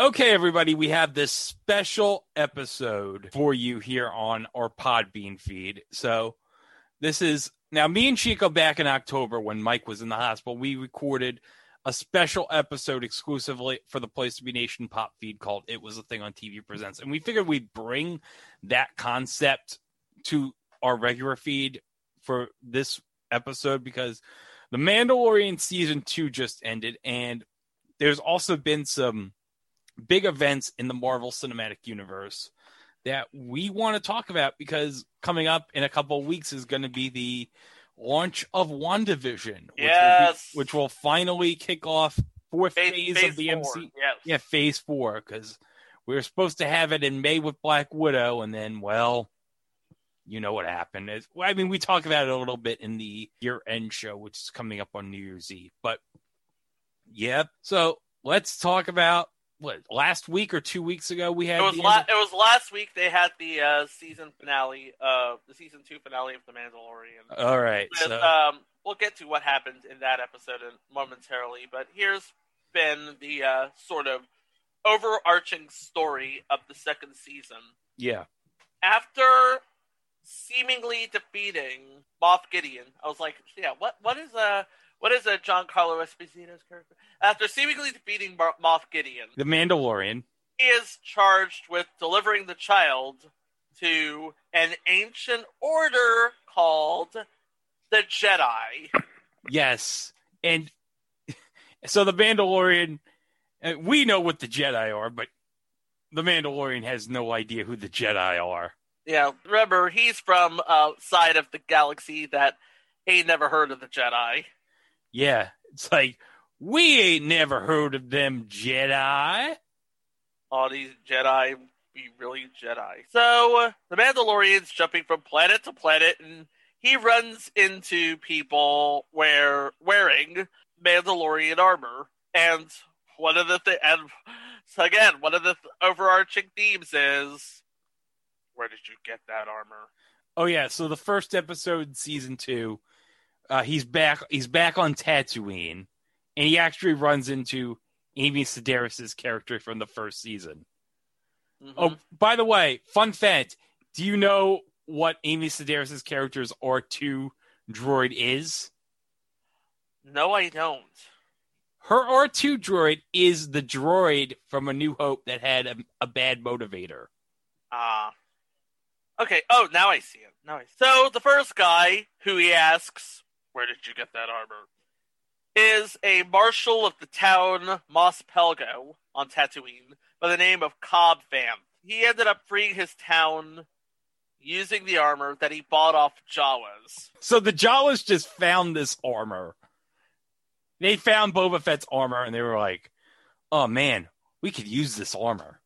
Okay, everybody, we have this special episode for you here on our Podbean feed. So, this is now me and Chico back in October when Mike was in the hospital. We recorded a special episode exclusively for the Place to Be Nation pop feed called It Was a Thing on TV Presents. And we figured we'd bring that concept to our regular feed for this episode because The Mandalorian season two just ended, and there's also been some big events in the Marvel Cinematic Universe that we want to talk about because coming up in a couple of weeks is going to be the launch of WandaVision, which, Yes. will, be, which will finally kick off fourth Phase, phase, phase of the MC. Yes. Yeah, phase four, because we were supposed to have it in May with Black Widow, and then, well, you know what happened. It's, I mean, we talk about it a little bit in the year end show, which is coming up on New Year's Eve. But yeah, so let's talk about what last week or two weeks ago we had It was la- it was last week they had the uh, season finale, uh, the season two finale of The Mandalorian. All right, With, so um, we'll get to what happened in that episode momentarily, but here's been the uh, sort of overarching story of the second season. yeah, After seemingly defeating Moff Gideon, I was like, yeah, what what is a what is a Giancarlo Esposito's character? After seemingly defeating Mar- Moff Gideon, the Mandalorian. he is charged with delivering the child to an ancient order called the Jedi. Yes, and so the Mandalorian. uh, We know what the Jedi are, but the Mandalorian has no idea who the Jedi are. Yeah, remember he's from outside of the galaxy that ain't never heard of the Jedi. Yeah, it's like we ain't never heard of them Jedi. All these Jedi be really Jedi. So uh, the Mandalorian's jumping from planet to planet, and he runs into people where wearing Mandalorian armor. And one of the th- and so again, one of the th- overarching themes is, where did you get that armor? Oh yeah, so the first episode, season two, uh, he's back. He's back on Tatooine, and he actually runs into Amy Sedaris' character from the first season. Mhm. Oh, by the way, fun fact: Do you know what Amy Sedaris' character's R two droid is? no, I don't. Her R two droid is the droid from A New Hope that had a, a bad motivator. Ah. okay. Oh, now I see it. Now I see. So the first guy who he asks, "Where did you get that armor?" is a marshal of the town Mos Pelgo on Tatooine by the name of Cobb Vanth. He ended up freeing his town using the armor that he bought off Jawas. So the Jawas just found this armor. They found Boba Fett's armor, and they were like, "Oh man, we could use this armor.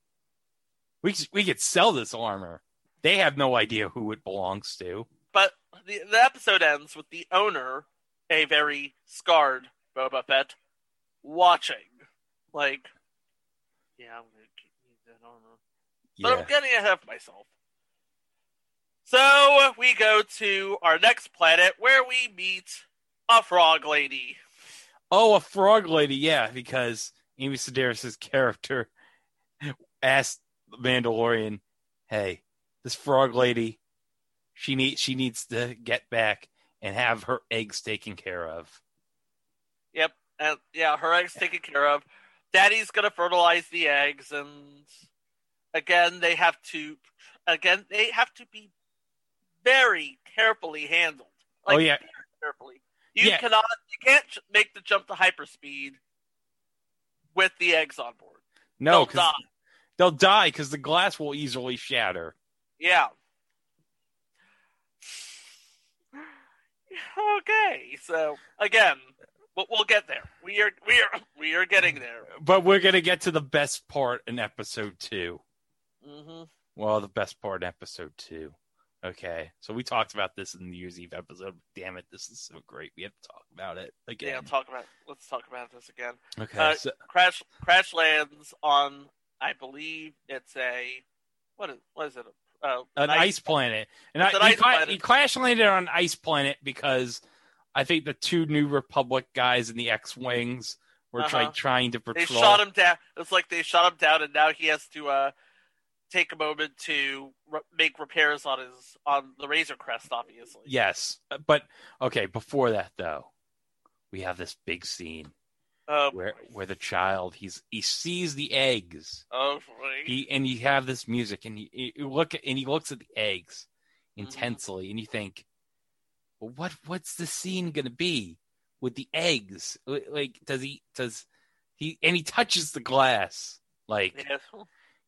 We we could sell this armor." They have no idea who it belongs to. But the, the episode ends with the owner, a very scarred Boba Fett, watching. Like, yeah, I'm to keep that armor. But I'm getting ahead of myself. So we go to our next planet where we meet a frog lady. Oh, a frog lady, yeah, because Amy Sedaris' character asked Mandalorian, "Hey, this frog lady, she need she needs to get back and have her eggs taken care of." Yep, and yeah, her eggs taken care of. Daddy's gonna fertilize the eggs, and again, they have to, again, they have to be very carefully handled. Oh, like, Oh, yeah. very carefully. You Yeah. cannot, you can't make the jump to hyperspeed with the eggs on board. No, They'll 'cause die. they'll die because the glass will easily shatter. Yeah. Okay, so again, we'll, we'll get there. We are we are we are getting there. But we're gonna get to the best part in episode two. hmm Well, the best part in episode two. Okay, so we talked about this in the New Year's Eve episode. Damn it, this is so great. We have to talk about it Yeah, again. talk about. Let's talk about this again. okay, uh, so, Crash crash lands on. I believe it's a what is what is it? Uh, an ice, planet, and I, an he, ice cla- planet. he crash landed on an ice planet because I think the two New Republic guys in the X wings were Uh-huh. like trying to patrol. They shot him down. It's like they shot him down, and now he has to uh, take a moment to re- make repairs on his on the Razor Crest. Obviously, Yes, but okay. Before that, though, we have this big scene Oh, where where the child he's he sees the eggs. oh boy. He and you have this music, and he, he look and he looks at the eggs Mhm. intensely, and you think, well, what what's the scene gonna be with the eggs? Like, does he does he and he touches the glass like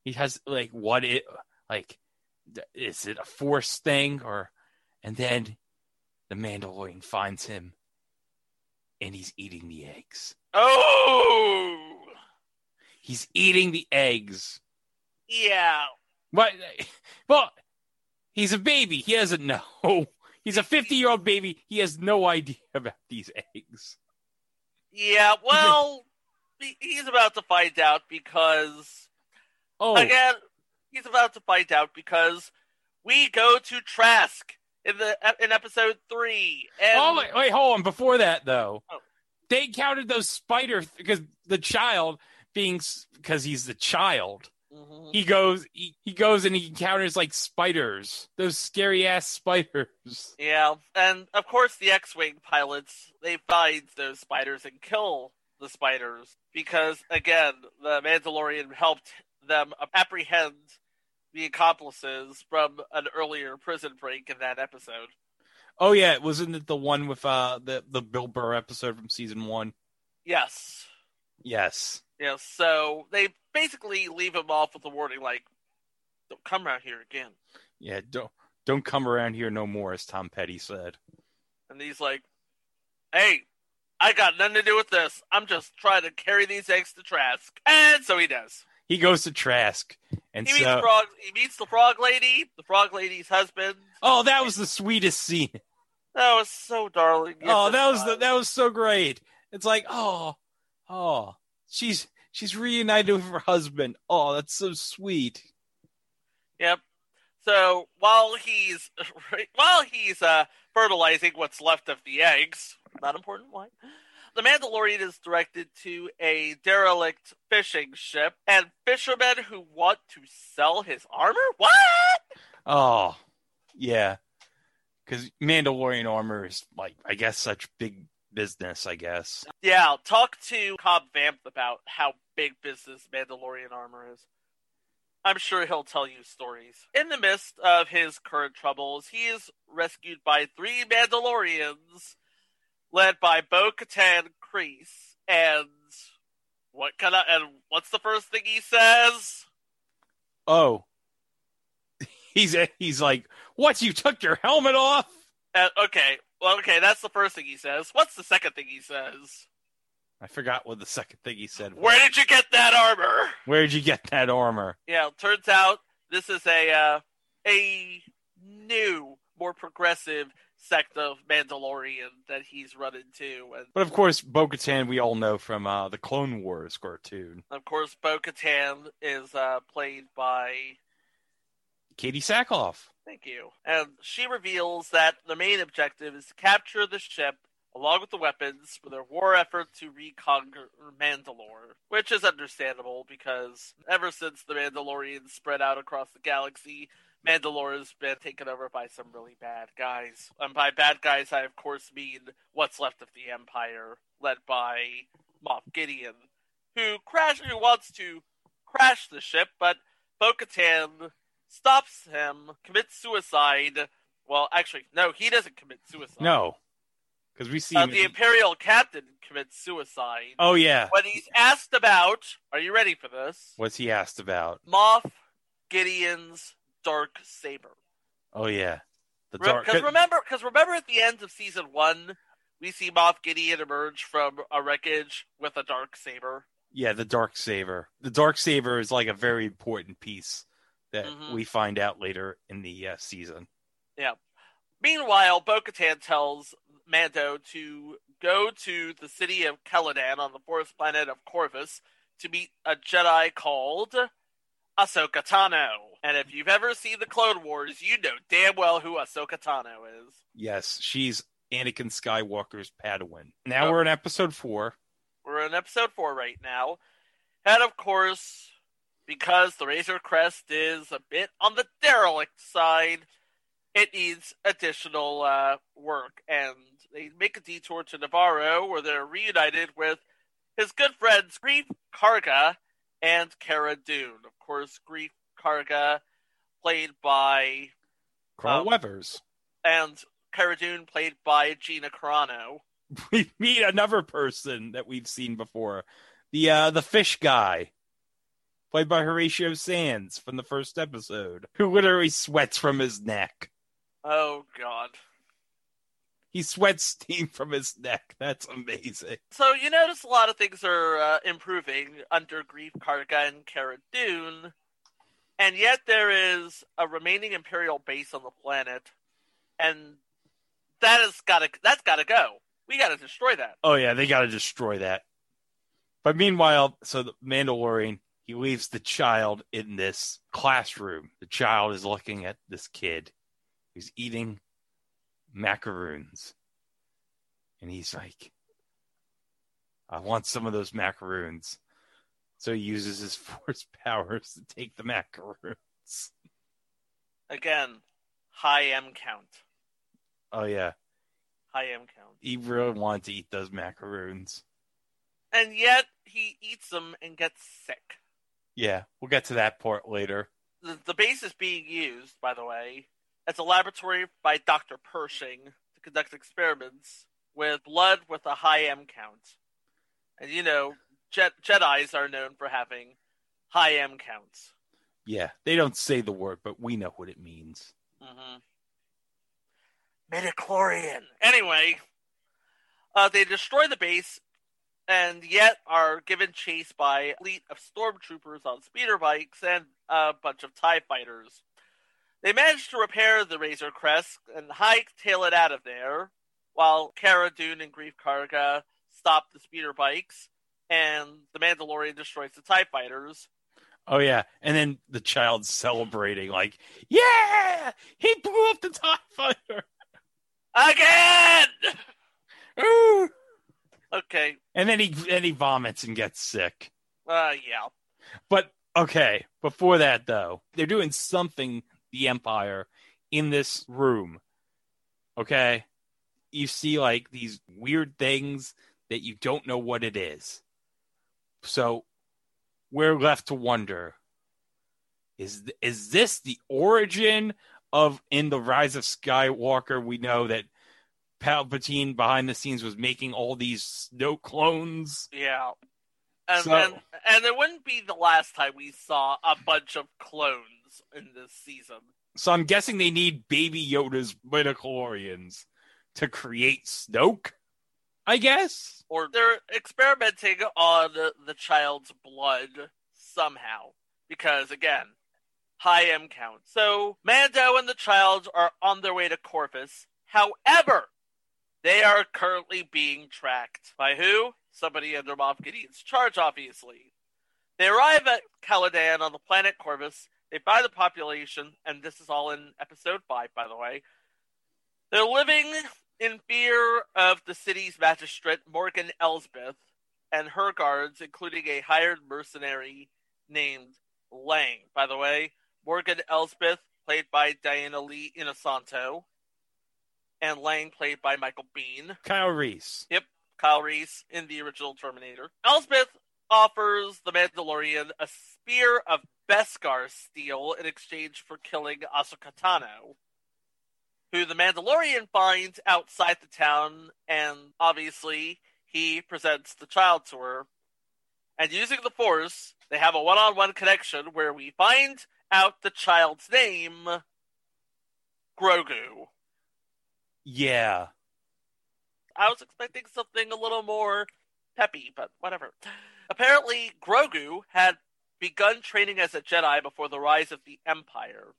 he has like what it like is it a force thing or and then the mandalorian finds him and he's eating the eggs. Oh, he's eating the eggs. Yeah. what? Well he's a baby. He doesn't know he's a 50 year old baby. He has no idea about these eggs. Yeah, well, he's about to find out because oh. again, he's about to find out because we go to Trask in the in episode three, and oh wait, wait hold on before that though Oh. they counted those spider because the child being because he's the child Mhm. he goes he, he goes and he encounters like spiders those scary ass spiders yeah, and of course the X-wing pilots they find those spiders and kill the spiders because again the Mandalorian helped them apprehend the accomplices from an earlier prison break in that episode. oh yeah wasn't it the one with uh the the bill burr episode from season one Yes. yes Yes, so they basically leave him off with a warning like, "Don't come around here again." yeah don't don't come around here no more as tom petty said And he's like, "Hey, I got nothing to do with this. I'm just trying to carry these eggs to Trask." And so he does. he goes to trask and He meets frog. He meets the frog lady, the frog lady's husband. oh that was the sweetest scene That was so darling. Yes, oh that was the, that was so great it's like oh oh she's she's reunited with her husband oh that's so sweet Yep. So while he's while he's uh, fertilizing what's left of the eggs, not important why, the Mandalorian is directed to a derelict fishing ship and fishermen who want to sell his armor. What? Oh, yeah. Because Mandalorian armor is like, I guess, such big business. I guess. Yeah, talk to Cobb Vanth about how big business Mandalorian armor is. I'm sure he'll tell you stories. In the midst of his current troubles, he is rescued by three Mandalorians, led by Bo Katan Kryze. And what kind of and what's the first thing he says? Oh, he's he's like, what? You took your helmet off? Uh, okay, well, okay, that's the first thing he says. What's the second thing he says? I forgot what the second thing he said. was. Where did you get that armor? Where did you get that armor? Yeah, turns out this is a uh, a new, more progressive sect of Mandalorian that he's run into, and But of course, Bo-Katan we all know from uh, the Clone Wars cartoon. of course, Bo-Katan is uh, played by. Katee Sackhoff. Thank you. And she reveals that the main objective is to capture the ship along with the weapons for their war effort to reconquer Mandalore, which is understandable because ever since the Mandalorians spread out across the galaxy, Mandalore has been taken over by some really bad guys. And by bad guys, I of course mean what's left of the Empire, led by Moff Gideon, who crash who wants to crash the ship, but Bo-Katan stops him, commits suicide. Well, actually, no, he doesn't commit suicide. No, because we see. Uh, the Imperial captain commits suicide oh yeah, when he's asked about. Are you ready for this? what's he asked about? Moff Gideon's dark saber. Oh yeah, the dark. Because remember, because remember, at the end of season one, we see Moff Gideon emerge from a wreckage with a dark saber. Yeah, the dark saber. The dark saber is like a very important piece that Mhm. we find out later in the uh, season. Yeah. Meanwhile, Bo-Katan tells Mando to go to the city of Calodan on the forest planet of Corvus to meet a Jedi called Ahsoka Tano. And if you've ever seen the Clone Wars, you know damn well who Ahsoka Tano is. Yes, she's Anakin Skywalker's Padawan. Now Oh. we're in episode four. We're in episode four right now. And of course, because the Razor Crest is a bit on the derelict side, it needs additional uh, work. And they make a detour to Navarro where they're reunited with his good friends Greef Karga and Cara Dune. Of course, Greef Karga, played by Carl Um, Weathers. and Cara Dune, played by Gina Carano. We meet another person that we've seen before. The uh the fish guy. Played by Horatio Sanz from the first episode, who literally sweats from his neck. Oh God! He sweats steam from his neck. That's amazing. So you notice a lot of things are uh, improving under Greef Karga and Cara Dune, and yet there is a remaining Imperial base on the planet, and that has got to that's got to go. We got to destroy that. Oh yeah, they got to destroy that. But meanwhile, so the Mandalorian he leaves the child in this classroom. The child is looking at this kid who's eating macaroons, and he's like, "I want some of those macaroons." So he uses his force powers to take the macaroons. Again, high M count. Oh yeah, High M count. he really wanted to eat those macaroons. And yet he eats them and gets sick. Yeah, we'll get to that part later. The, the base is being used, by the way, as a laboratory by Dr. Pershing to conduct experiments with blood with a high M count. And you know, Je- Jedi's are known for having high M counts. Yeah, they don't say the word, but we know what it means. Mm-hmm. Midichlorian. Anyway, uh, they destroy the base and yet are given chase by a fleet of stormtroopers on speeder bikes and a bunch of TIE fighters. They manage to repair the Razor Crest and hightail it out of there, while Cara Dune and Greef Karga stop the speeder bikes, and the Mandalorian destroys the TIE fighters. Oh yeah, and then the child's celebrating like, "Yeah, he blew up the Tie Fighter!" Again! Ooh! Okay, And then he and he vomits and gets sick. uh, yeah. But okay, before that though, they're doing something the Empire in this room. Okay, you see like these weird things that you don't know what it is. So we're left to wonder: is is this the origin of in the Rise of Skywalker? We know that Palpatine behind the scenes was making all these snow clones. Yeah. And, So- and and it wouldn't be the last time we saw a bunch of clones in this season. So I'm guessing they need Baby Yoda's midichlorians to create Snoke. I guess. Or they're experimenting on the child's blood somehow. Because again, high M count. So Mando and the child are on their way to Corvus. However, they are currently being tracked. By who? Somebody under Moff Gideon's charge, obviously. They arrive at Calodan on the planet Corvus. They find the population, and this is all in episode 5, by the way. They're living in fear of the city's magistrate, Morgan Elsbeth, and her guards, including a hired mercenary named Lang. By the way, Morgan Elsbeth, played by Diana Lee Inosanto, and Lang, played by Michael Biehn. Kyle Reese. Yep, Kyle Reese in the original Terminator. Elsbeth offers the Mandalorian a spear of Beskar steel in exchange for killing Ahsoka Tano, who the Mandalorian finds outside the town, and obviously he presents the child to her. And using the Force, they have a one-on-one connection where we find out the child's name, Grogu. Yeah. I was expecting something a little more peppy, but whatever. Apparently, Grogu had begun training as a Jedi before the rise of the Empire.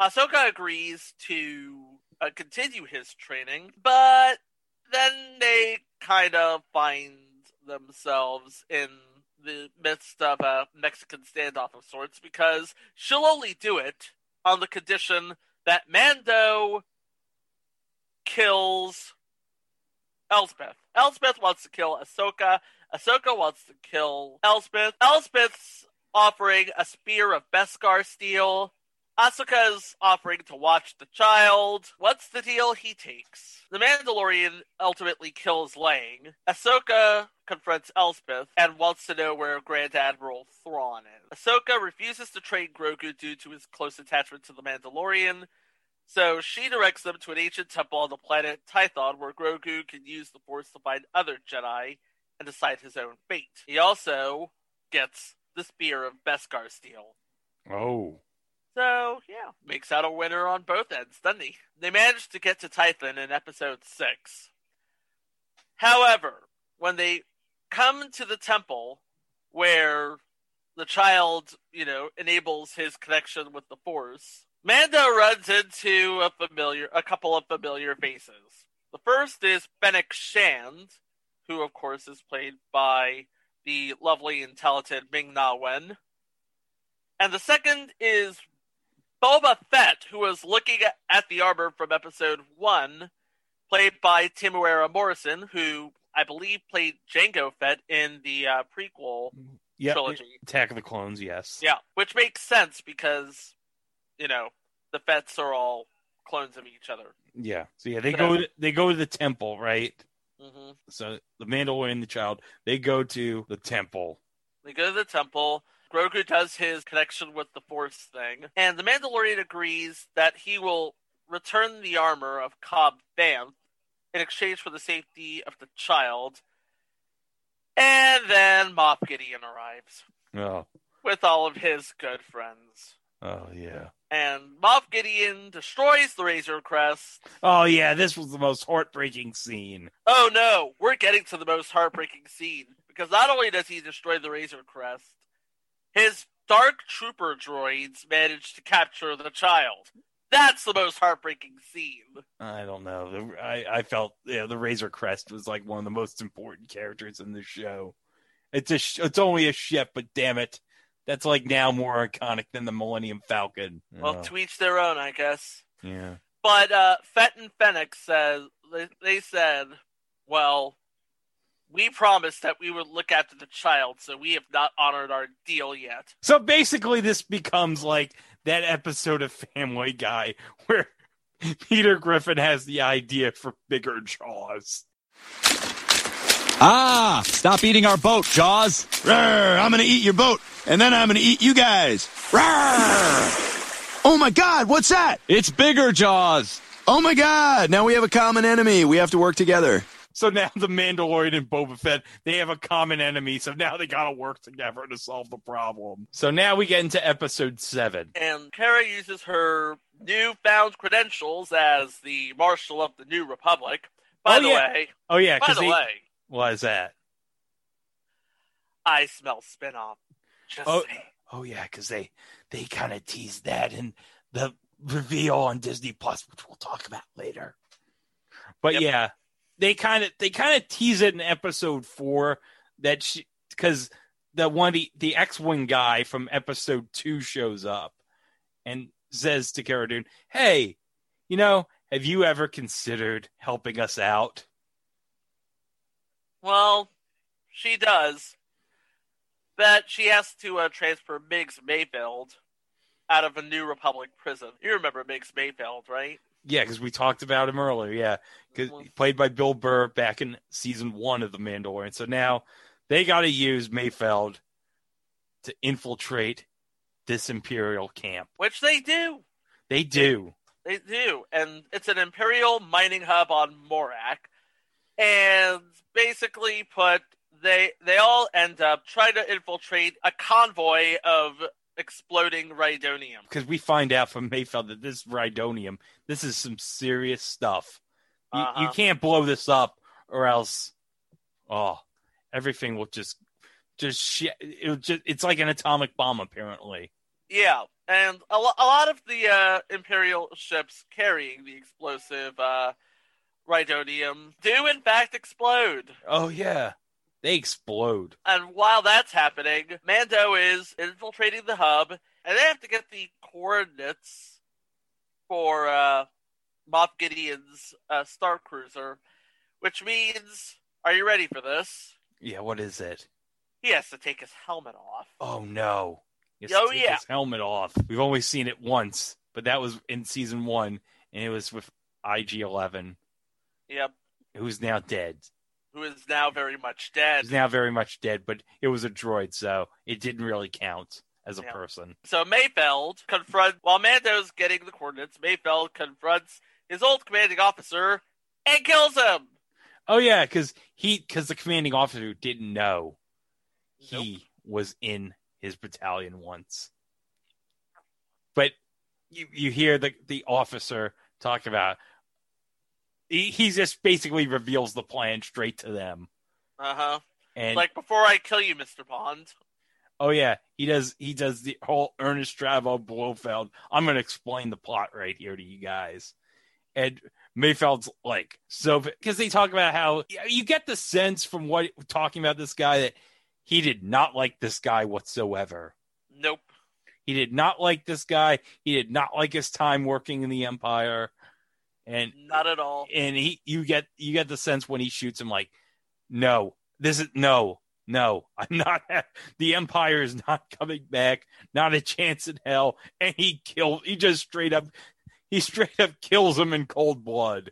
Ahsoka agrees to uh, continue his training, but then they kind of find themselves in the midst of a Mexican standoff of sorts because she'll only do it on the condition that Mando kills Elsbeth. Elsbeth wants to kill Ahsoka. Ahsoka wants to kill Elsbeth. Elsbeth's offering a spear of Beskar steel. Ahsoka's offering to watch the child. What's the deal he takes? The Mandalorian ultimately kills Lang. Ahsoka confronts Elsbeth and wants to know where Grand Admiral Thrawn is. Ahsoka refuses to train Grogu due to his close attachment to the Mandalorian, so she directs them to an ancient temple on the planet Tython where Grogu can use the Force to find other Jedi and decide his own fate. He also gets the Spear of Beskar Steel. Oh. So, yeah, makes out a winner on both ends, doesn't he? They managed to get to Tython in episode 6. However, when they come to the temple where the child, you know, enables his connection with the Force, Mando runs into a familiar, a couple of familiar faces. The first is Fennec Shand, who, of course, is played by the lovely and talented Ming Na Wen. And the second is Boba Fett, who was looking at the armor from episode one, played by Temuera Morrison, who I believe played Jango Fett in the uh, prequel Yep. trilogy. Attack of the Clones, yes. Yeah, which makes sense because, you know, the Fets are all clones of each other. Yeah. So yeah, they Yeah. go to, they go to the temple, right? Hmm So the Mandalorian and the child, they go to the temple. They go to the temple. Grogu does his connection with the Force thing, and the Mandalorian agrees that he will return the armor of Cobb Vanth in exchange for the safety of the child. And then Moff Gideon arrives Oh. with all of his good friends. Oh yeah. And Moff Gideon destroys the Razor Crest. Oh yeah, this was the most heartbreaking scene. Oh no, we're getting to the most heartbreaking scene because not only does he destroy the Razor Crest, his Dark Trooper droids manage to capture the child. That's the most heartbreaking scene. I don't know. I I felt yeah, the Razor Crest was like one of the most important characters in the show. It's a sh- it's only a ship, but damn it, that's like now more iconic than the Millennium Falcon. Well, to each their own, I guess. yeah. But uh, Fett and Fennec says they, they said, "Well, we promised that we would look after the child, so we have not honored our deal yet." So basically, this becomes like that episode of Family Guy where Peter Griffin has the idea for bigger jaws. Ah, stop eating our boat, Jaws. Rawr, I'm gonna eat your boat, and then I'm gonna eat you guys. Rawr! Oh my god, what's that? It's bigger Jaws. Oh my god, now we have a common enemy. We have to work together. So now the Mandalorian and Boba Fett, they have a common enemy. So now they gotta work together to solve the problem. So now we get into episode seven. And Kara uses her newfound credentials as the Marshal of the New Republic. By Oh, the yeah. way, Oh yeah, by because the way, why is that? I smell spinoff. Just Oh. saying. Oh yeah, because they they kind of teased that in the reveal on Disney Plus, which we'll talk about later. But Yep. yeah, they kind of they kind of tease it in episode four that she because the one the, the X Wing guy from episode two shows up and says to Cara Dune, "Hey, you know, have you ever considered helping us out?" Well, she does. But she has to uh, transfer Migs Mayfeld out of a New Republic prison. You remember Migs Mayfeld, right? Yeah, because we talked about him earlier. Yeah, because Mhm. played by Bill Burr back in season one of The Mandalorian. So now they got to use Mayfeld to infiltrate this Imperial camp. Which they do. They do. They do. And it's an Imperial mining hub on Morak. And basically put they they all end up trying to infiltrate a convoy of exploding Rhydonium. Because we find out from Mayfeld that this Rhydonium, this is some serious stuff. You, you Uh-huh. can't blow this up, or else, oh, everything will just, just sh- it'll just. It's like an atomic bomb, apparently. Yeah, and a, lo- a lot of the uh, Imperial ships carrying the explosive uh, Rhydonium do in fact explode. Oh yeah, they explode. And while that's happening, Mando is infiltrating the hub, and they have to get the coordinates for uh, Moff Gideon's uh, Star Cruiser, which means, are you ready for this? Yeah, what is it? He has to take his helmet off. Oh no. He has Oh, to take yeah. his helmet off. We've only seen it once, but that was in season one, and it was with IG Eleven, Yep. who's now dead. Who is now very much dead. He's now very much dead, but it was a droid, so it didn't really count as a Yeah. person. So Mayfeld confronts while Mando's getting the coordinates. Mayfeld confronts his old commanding officer and kills him. Oh yeah, because he because the commanding officer didn't know he was in his battalion once. But you you hear the the officer talk about he, he just basically reveals the plan straight to them. Uh huh. And Like before I kill you, Mister Bond. oh yeah, he does he does the whole Ernst Stavro Blofeld. I'm gonna explain the plot right here to you guys. And Mayfeld's like so because they talk about how you get the sense from what talking about this guy that he did not like this guy whatsoever. Nope. He did not like this guy. He did not like his time working in the Empire, and Not at all. and he you get you get the sense when he shoots him like, no, this is no, no, I'm not. The Empire is not coming back. Not a chance in hell. And he killed. He just straight up. He straight up kills him in cold blood.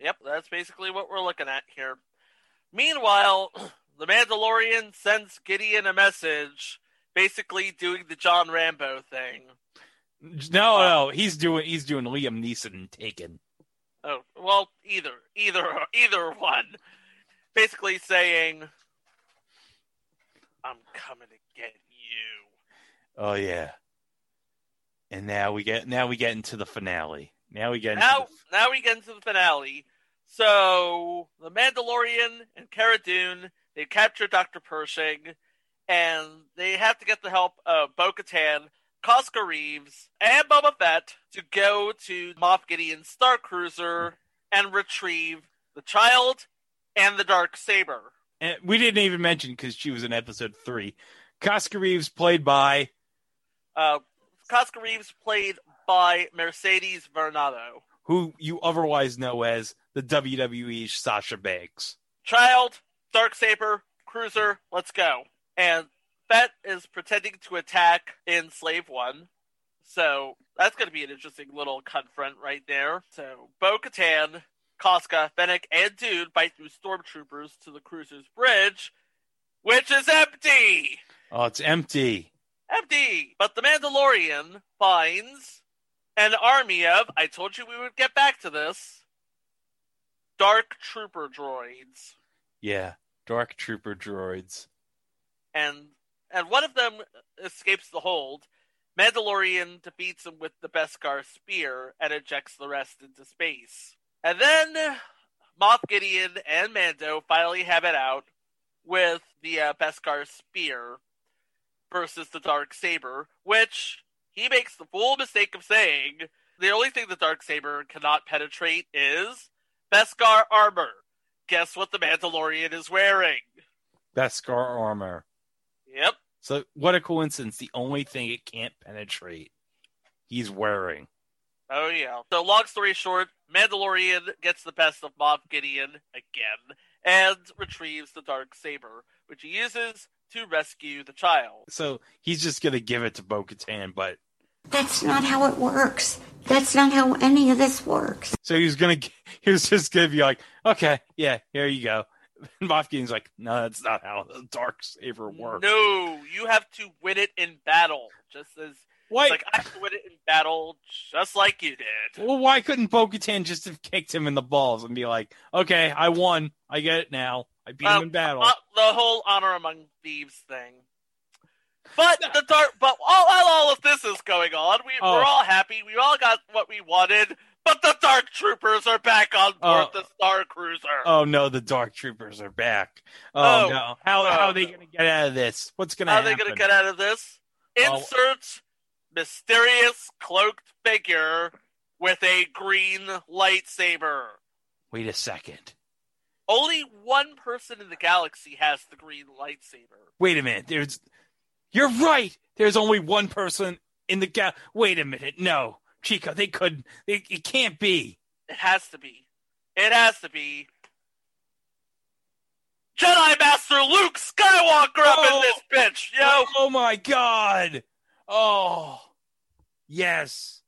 Yep, that's basically what we're looking at here. Meanwhile, the Mandalorian sends Gideon a message, basically doing the John Rambo thing. No, no, he's doing he's doing Liam Neeson Taken. Oh, well, either, either, either one. Basically saying, "I'm coming to get you." Oh yeah. And now we get now we get into the finale. Now we get into Now, the, now we get into the finale. So the Mandalorian and Cara Dune they capture Doctor Pershing, and they have to get the help of Bo-Katan, Koska Reeves, and Boba Fett to go to Moff Gideon's Star Cruiser and retrieve the child and the dark saber. and we didn't even mention because she was in episode three. Koska Reeves played by Uh, Koska Reeves played by Mercedes Varnado. who you otherwise know as the WWE Sasha Banks. Child, dark saber, cruiser, let's go. And Fett is pretending to attack in Slave One. So that's going to be an interesting little confront right there. So Bo Katan, Koska, Fennec, and Dude fight through stormtroopers to the cruiser's bridge, which is empty! Oh, it's empty. Empty! But the Mandalorian finds an army of, I told you we would get back to this, dark trooper droids. Yeah, Dark Trooper droids. and and one of them escapes the hold. Mandalorian defeats him with the Beskar spear and ejects the rest into space. And then Moff Gideon and Mando finally have it out with the uh, Beskar spear versus the dark saber, which he makes the fool mistake of saying the only thing the dark saber cannot penetrate is Beskar armor. Guess what the Mandalorian is wearing? Beskar armor. Yep. So what a coincidence! The only thing it can't penetrate, he's wearing. Oh yeah. So long story short, Mandalorian gets the best of Moff Gideon again and retrieves the dark saber, which he uses to rescue the child. So he's just gonna give it to Bo-Katan, but That's not how it works. That's not how any of this works. so he's gonna he was just gonna be like, okay, yeah, here you go. And Moff Gideon's like, no, that's not how the dark saber works. No, you have to win it in battle, just as Why? like I have win it in battle, just like you did. well, why couldn't Bo-Katan just have kicked him in the balls and be like, okay, I won, I get it now, I beat him Um, in battle. Uh, the whole honor among thieves thing. But the dark, but while, while all of this is going on, we, Oh. we're all happy. We all got what we wanted. But the Dark Troopers are back on board Oh. the Star Cruiser. Oh no, the Dark Troopers are back. Oh, Oh. no, how how are they Oh. gonna get out of this? What's gonna happen? How are they going to get out of this? Oh. Insert mysterious cloaked figure with a green lightsaber. Wait a second. Only one person in the galaxy has the green lightsaber. Wait a minute. There's. You're right. There's only one person in the gal. Wait a minute. No, Chico, they couldn't. They, it can't be. It has to be. it has to be Jedi Master Luke Skywalker up in Oh. this bitch, yo. Oh my god! Oh, yes,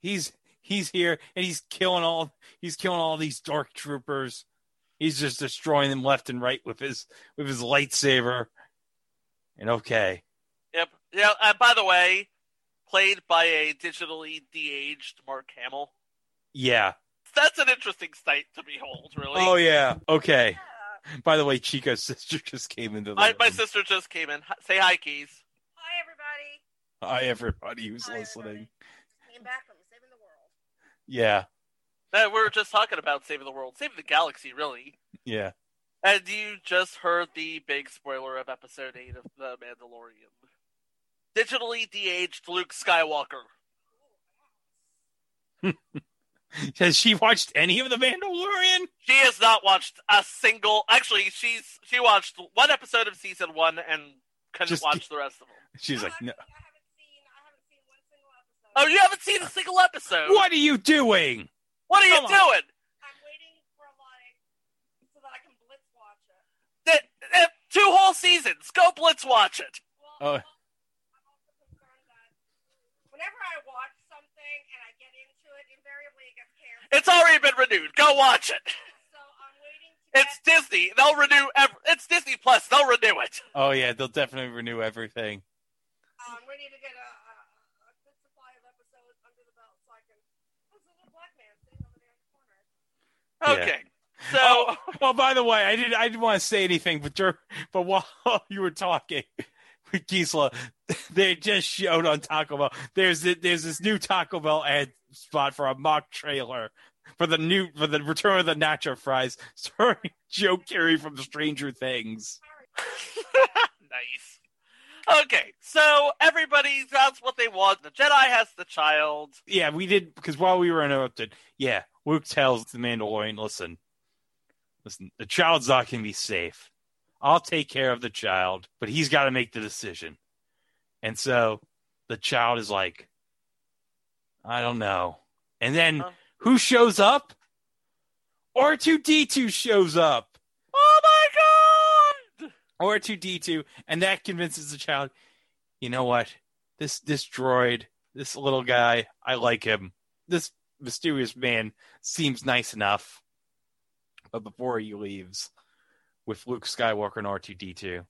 he's he's here and he's killing all he's killing all these dark troopers. He's just destroying them left and right with his with his lightsaber. And okay, Yep. Yeah. And by the way, played by a digitally de-aged Mark Hamill. yeah. That's an interesting sight to behold, really. Oh yeah. Okay. By the way, Chico's sister just came into the my, my sister just came in. Say hi, Keys. Hi, everybody. Hi, everybody who's Hi, listening. everybody. Came back from saving the world. Yeah. Uh, we were just talking about saving the world, saving the galaxy, really. Yeah. And you just heard the big spoiler of episode 8 of The Mandalorian. Digitally de-aged Luke Skywalker. Has she watched any of the Mandalorian? She has not watched a single. Actually, she's she watched one episode of season one and couldn't Just- watch the rest of them. She's like, no. I haven't seen. I haven't seen one single episode. Oh, you haven't seen a single episode. What are you doing? What are you on. doing? I'm waiting for a like so that I can blitz watch it. Th- th- two whole seasons. Go blitz watch it. Oh. Well, I'm also concerned that whenever I watch something and I get into it, invariably it gets canceled. It's already been renewed. Go watch it. So I'm waiting to. It's get, Disney. They'll renew. Ev- it's Disney Plus. They'll renew it. Oh yeah, they'll definitely renew everything. Uh, I'm waiting to get a, a, a good supply of episodes under the belt so I can. Oh, there's a little black man sitting over there in the corner. Yeah. Okay. So Oh, well, by the way, I didn't. I didn't want to say anything, but dur- but while you were talking, with Gisela, they just showed on Taco Bell. There's there's this new Taco Bell ad spot for a mock trailer for the new for the Return of the Nacho Fries, starring Joe Keery from Stranger Things. nice. Okay, so everybody that's what they want. The Jedi has the child. Yeah, we did because while we were interrupted, yeah, Luke tells the Mandalorian, "Listen, listen, the child's not to be safe. I'll take care of the child, but he's got to make the decision." And so the child is like, "I don't know." And then Huh? who shows up? R two D two shows up. Oh my god! R two D two, and that convinces the child. You know what? This this droid, this little guy, I like him. This mysterious man seems nice enough. But before he leaves, with Luke Skywalker and R two D two,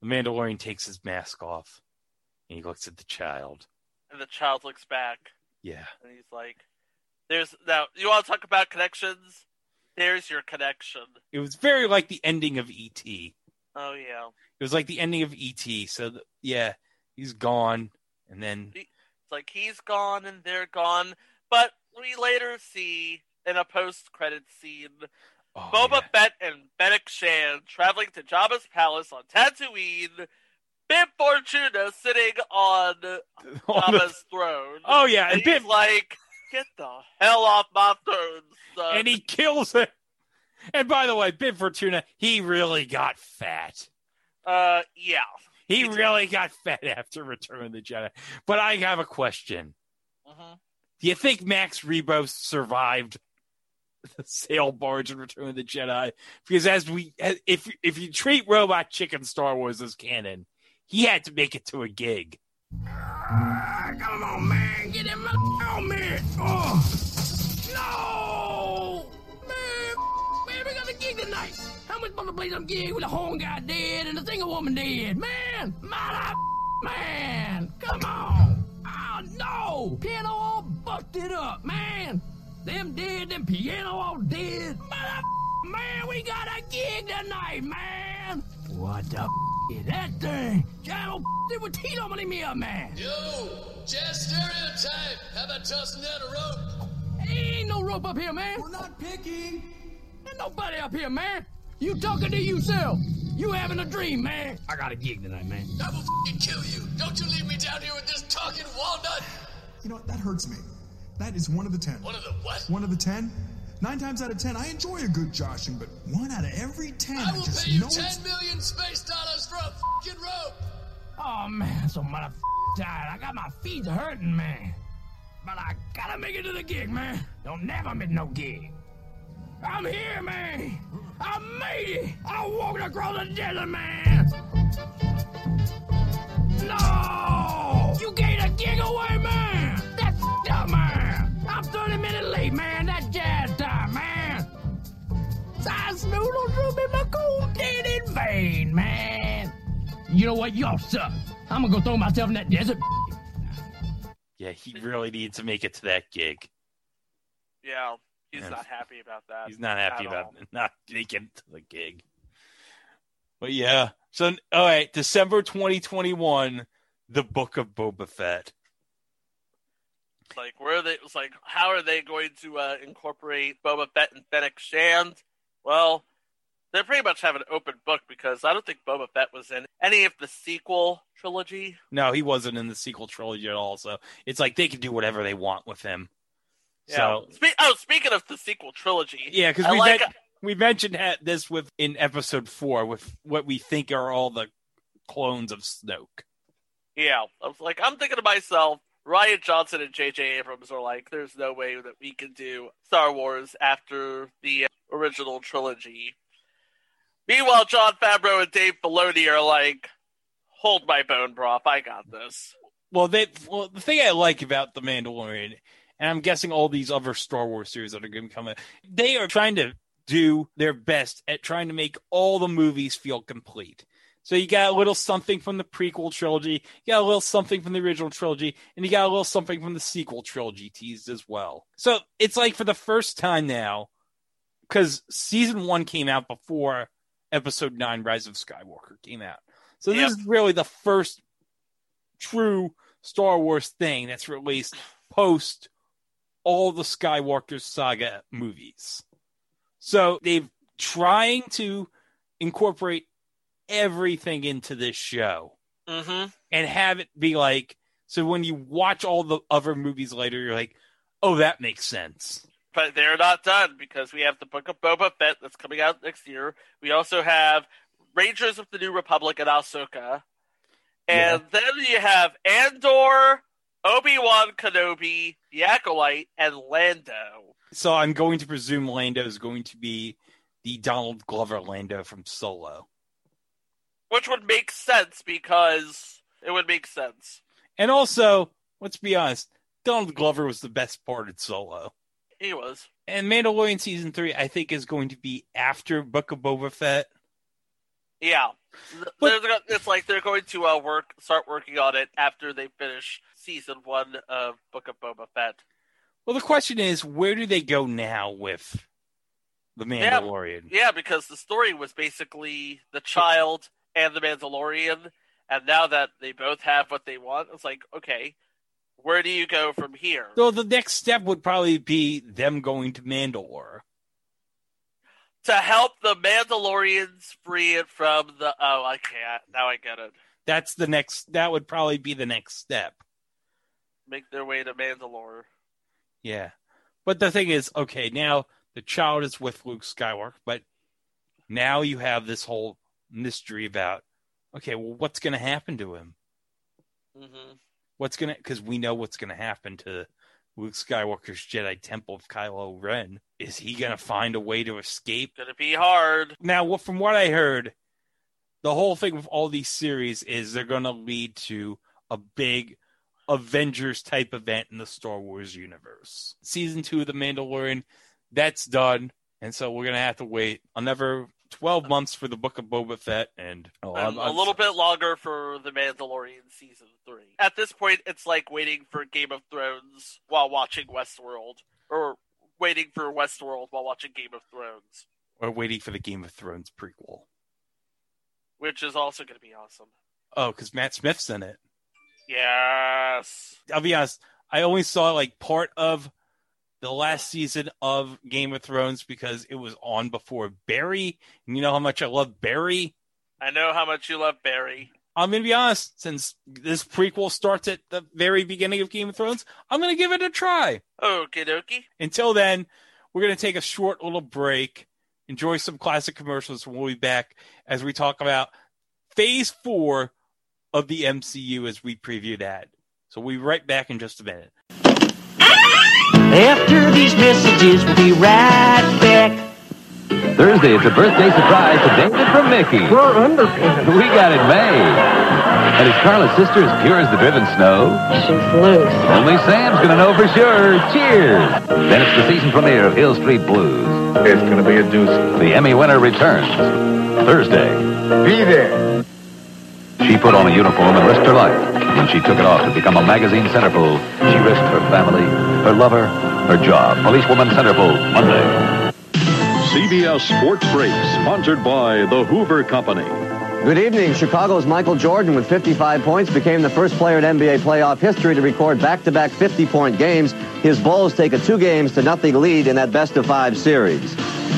the Mandalorian takes his mask off, and he looks at the child. And the child looks back Yeah, and he's like, "There's now. You want to talk about connections? There's your connection. it was very like the ending of E.T. Oh yeah. It was like the ending of E.T. So th- yeah, he's gone, and then It's like he's gone and they're gone. But we later see in a post-credit scene oh, Boba yeah. Fett and Fennec Shand traveling to Jabba's palace on Tatooine. Bib Fortuna sitting on On the- Jabba's throne. oh yeah, and and Bib like, "Get the hell off my throne, son!" and he kills it. And by the way, Bib Fortuna, he really got fat. uh, yeah. He It's- really got fat after Return of the Jedi. But I have a question. Mhm. Do you think Max Rebo survived the sail barge in Return of the Jedi? Because as we, if if you treat Robot Chicken Star Wars as canon, he had to make it to a gig. Ah, come on, man. Get him on me. Oh. No. Man, man, we got a gig tonight. How much supposed to play some gig with a horn guy dead and a single woman dead? Man, mother, man. Come on. Oh, no. Piano all busted up, man. Them dead, them piano all dead. Mother, man, we got a gig tonight, man. What the is that thing? Jam it with Tito money me up, man. Yo, jazz stereotype. How about tossing down a rope? Ain't no rope up here, man. We're not picking. Ain't nobody up here, man. You talking to yourself. You having a dream, man. I got a gig tonight, man. I will f***ing kill you. Don't you leave me down here with this talking walnut. You know, what? that hurts me. That is one of the ten. One of the what? One of the ten? Nine times out of ten, I enjoy a good joshing, but one out of every ten, I I will just pay you know ten it's... million space dollars for a f***ing rope. Oh, man, so mother tired. I got my feet hurting, man. But I gotta make it to the gig, man. Don't never miss no gig. I'm here, man. I made it. I walked across the desert, man. No! You gave a gig away, man. I snoodle droop in my cool dead in vain, man. You know what? Y'all suck. I'm gonna go throw myself in that desert. Yeah, he really needs to make it to that gig. Yeah, he's Yes. not happy about that. He's not happy about all. not making it to the gig. But yeah, so all right, December 2021, the Book of Boba Fett. Like, where are they? It's like, how are they going to uh, incorporate Boba Fett and Fennec Shand? Well, they pretty much have an open book because I don't think Boba Fett was in any of the sequel trilogy. No, he wasn't in the sequel trilogy at all. So it's like they can do whatever they want with him. Yeah. So Spe- oh, speaking of the sequel trilogy, yeah, because we like. we mentioned ha- this with in episode four with what we think are all the clones of Snoke. Yeah, I was like, I'm thinking to myself, Rian Johnson and J.J. Abrams are like, there's no way that we can do Star Wars after the original trilogy. Meanwhile, Jon Favreau and Dave Filoni are like, hold my bone broth, I got this. Well, they well the thing I like about the Mandalorian, and I'm guessing all these other Star Wars series that are going to come out, they are trying to do their best at trying to make all the movies feel complete. So you got a little something from the prequel trilogy, you got a little something from the original trilogy, and you got a little something from the sequel trilogy teased as well. So it's like for the first time now, because season one came out before episode nine, Rise of Skywalker came out. So this Yep. is really the first true Star Wars thing that's released post all the Skywalker saga movies. So they've trying to incorporate everything into this show Mm-hmm. and have it be like so when you watch all the other movies later you're like oh that makes sense But they're not done because we have the Book of Boba Fett that's coming out next year. We also have Rangers of the New Republic and Ahsoka. And then you have Andor, Obi Wan Kenobi, the Acolyte, and Lando. so i'm going to presume lando is going to be the donald glover lando from solo Which would make sense because it would make sense. and also let's be honest donald glover was the best part of solo He was. and mandalorian season three i think is going to be after book of boba fett Yeah. They're- it's like they're going to uh, work, start working on it after they finish season one of Book of Boba Fett. well the question is where do they go now with the Yeah. mandalorian Yeah, because the story was basically the child and the Mandalorian, and now that they both have what they want, it's like, okay, where do you go from here? So the next step would probably be them going to Mandalore. To help the Mandalorians free it from the. Oh, I can't. Now I get it. That's the next. That would probably be the next step. Make their way to Mandalore. Yeah, but the thing is, okay, now the child is with Luke Skywalker, but now you have this whole mystery about, okay, well, what's going to happen to him? hmm What's going to? Because we know what's to happen to Luke Skywalker's Jedi Temple of Kylo Ren. Is he going to find a way to escape? Gonna be hard. Now, what- from what I heard, the whole thing with all these series is they're going to lead to a big Avengers type event in the Star Wars universe. Season two of The Mandalorian, that's done. And so we're going to have to wait another 12 months for the Book of Boba Fett. And oh, I'm- And a I'm- little bit longer for the Mandalorian season three. At this point, it's like waiting for Game of Thrones while watching Westworld, or waiting for Westworld while watching Game of Thrones, we're waiting for the Game of Thrones prequel. which is also going to be awesome. Oh, because Matt Smith's in it. Yes. I'll be honest, I only saw like part of the last season of Game of Thrones because it was on before Barry. And you know how much I love Barry. I know how much you love Barry. I'm going to be honest, since this prequel starts at the very beginning of Game of Thrones, I'm going to give it a try. Okie dokie. Until then, we're going to take a short little break, enjoy some classic commercials, and we'll be back as we talk about phase four of the MCU as we preview that. So we'll be right back in just a minute. After these messages, we'll be right back. Thursday, it's a birthday surprise to David from Mickey. We're underpants. We got it made. And is Carla's sister as pure as the driven snow? She's loose. Only Sam's gonna know for sure. Cheers! Then it's the season premiere of Hill Street Blues. It's gonna be a doozy. The Emmy winner returns Thursday. Be there. She put on a uniform and risked her life. When she took it off to become a magazine centerfold, she risked her family, her lover, her job. Policewoman centerfold, Monday. CBS Sports Break, sponsored by the Hoover Company. Good evening. Chicago's Michael Jordan, with 55 points, became the first player in NBA playoff history to record back-to-back 50-point games. His Bulls take a two games to nothing lead in that best-of-five series.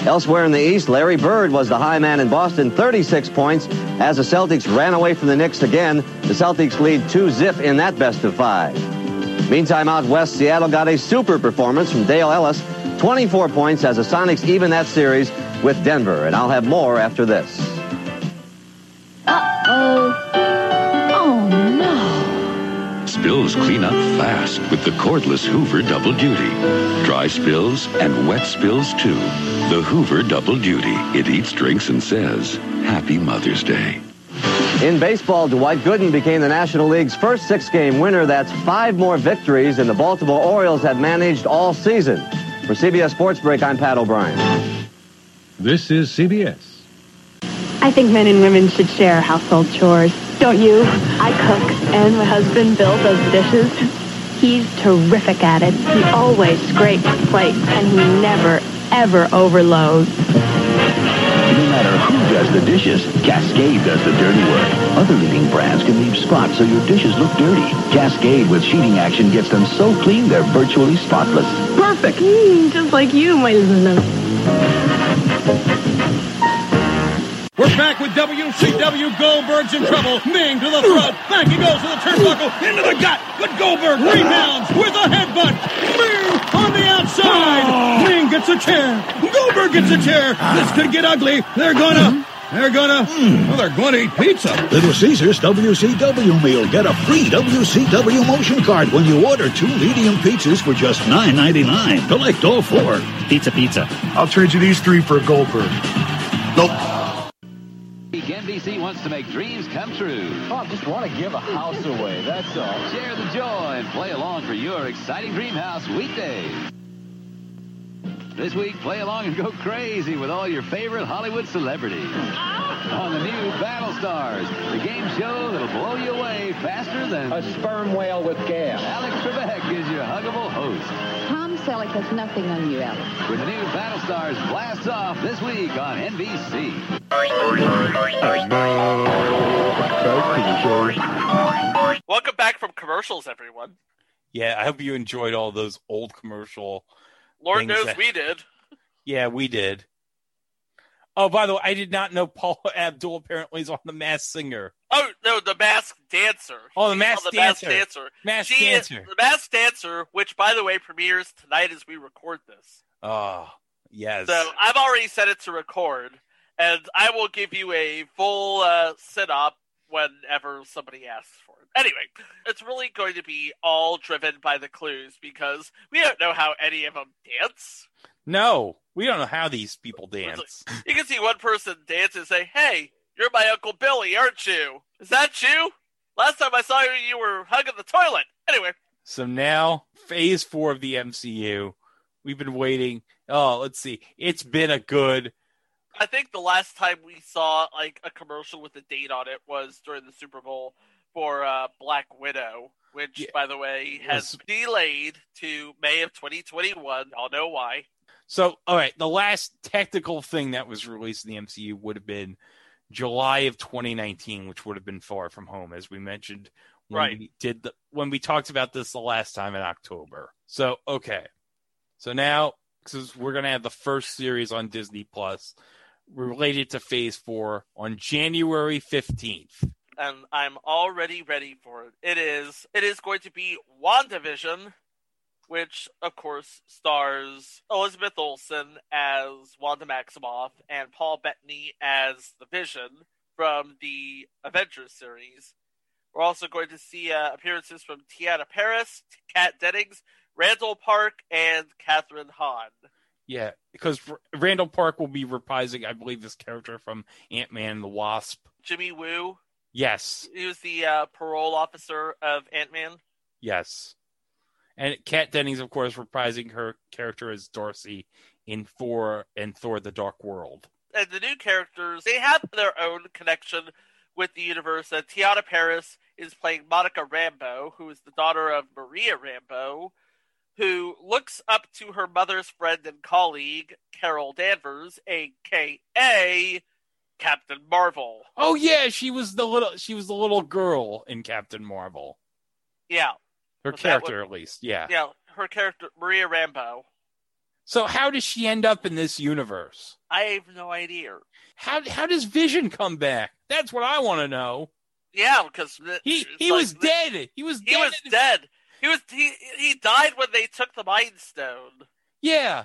Elsewhere in the East, Larry Bird was the high man in Boston, 36 points. As the Celtics ran away from the Knicks again, the Celtics lead 2-zip in that best-of-five. Meantime, out west, Seattle got a super performance from Dale Ellis, 24 points as the Sonics even that series with Denver. And I'll have more after this. Spills clean up fast with the cordless Hoover Double Duty. Dry spills and wet spills too. The Hoover Double Duty. It eats, drinks, and says, Happy Mother's Day. In baseball, Dwight Gooden became the National League's first six-game winner. That's five more victories than the Baltimore Orioles have managed all season. For CBS Sports Break, I'm Pat O'Brien. This is CBS. I think men and women should share household chores. Don't you? I cook, and my husband Bill does the dishes. He's terrific at it. He always scrapes the plate, and he never, ever overloads. No matter who does the dishes, Cascade does the dirty work. Other leading brands can leave spots so your dishes look dirty. Cascade with sheeting action gets them so clean they're virtually spotless. Perfect. Mm, just like you, my little. We're back with WCW. Goldberg's in trouble. Meng to the front. Back he goes to the turnbuckle. Into the gut. But Goldberg rebounds with a headbutt. Meng on the outside. Oh. Meng gets a chair. Goldberg gets a chair. Ah. This could get ugly. They're gonna. They're gonna. Hmm. Well, they're gonna eat pizza. Little Caesars WCW meal. Get a free WCW motion card when you order two medium pizzas for just $9.99. Collect all four. Pizza, pizza. I'll trade you these three for a Goldberg. Nope. Wants to make dreams come true. Oh, I just want to give a house away, that's all. Share the joy and play along for your exciting dream house weekdays. This week, play along and go crazy with all your favorite Hollywood celebrities. On the new Battle Stars, the game show that'll blow you away faster than a sperm whale with gas. Alex Trebek is your huggable host. Tom Selleck has nothing on you, Alex. With the new Battle Stars blasts off this week on NBC. Welcome back from commercials, everyone. Yeah, I hope you enjoyed all those old commercial. Lord knows that- we did. Yeah, we did. Oh, by the way, I did not know Paul Abdul apparently is on The Masked Singer. Oh no, the masked dancer. Oh, the on the masked Dancer. dancer. Masked She is- Dancer. the masked dancer, which by the way premieres tonight as we record this. Oh, yes. So I've already set it to record, and I will give you a full uh, sit up whenever somebody asks. Anyway, it's really going to be all driven by the clues because we don't know how any of them dance. no, we don't know how these people dance. You can see one person dance and say, "Hey, you're my Uncle Billy, aren't you? Is that you? Last time I saw you, you were hugging the toilet." Anyway, So now, phase four of the MCU. We've been waiting. Oh, let's see. It's been a good. I think the last time we saw like a commercial with a date on it was during the Super Bowl for uh, Black Widow, which, by the way, has delayed to May of 2021. I'll know why. So, all right, the last technical thing that was released in the MCU would have been July of 2019, which would have been far from home, as we mentioned when Right. we did the when we talked about this the last time in October. So, okay, so now because we're gonna have the first series on Disney Plus related to Phase Four on January 15th. And I'm already ready for it. It is it is going to be WandaVision, which of course stars Elizabeth Olsen as Wanda Maximoff and Paul Bettany as the Vision from the Avengers series. We're also going to see uh, appearances from Teyonah Parris, Kat Dennings, Randall Park, and Kathryn Hahn. Yeah, because R- Randall Park will be reprising, I believe, this character from Ant Man and the Wasp. Jimmy Woo. Yes, He was the uh, parole officer of Ant Man. yes. And Kat Dennings, of course, reprising her character as Darcy in Thor and Thor: The Dark World. And the new characters, they have their own connection with the universe. Uh, Teyonah Parris is playing Monica Rambeau, who is the daughter of Maria Rambeau, who looks up to her mother's friend and colleague, Carol Danvers, aka Captain Marvel. Oh yeah, she was the little she was the little girl in Captain Marvel. Yeah. Her Was character, what- at least. Yeah. Yeah, her character, Maria Rambeau. So how does she end up in this universe? I have no idea. How how does Vision come back? That's what I want to know. Yeah, because He he was dead. He was He dead. was dead. He was he he died when they took the Mind Stone. Yeah.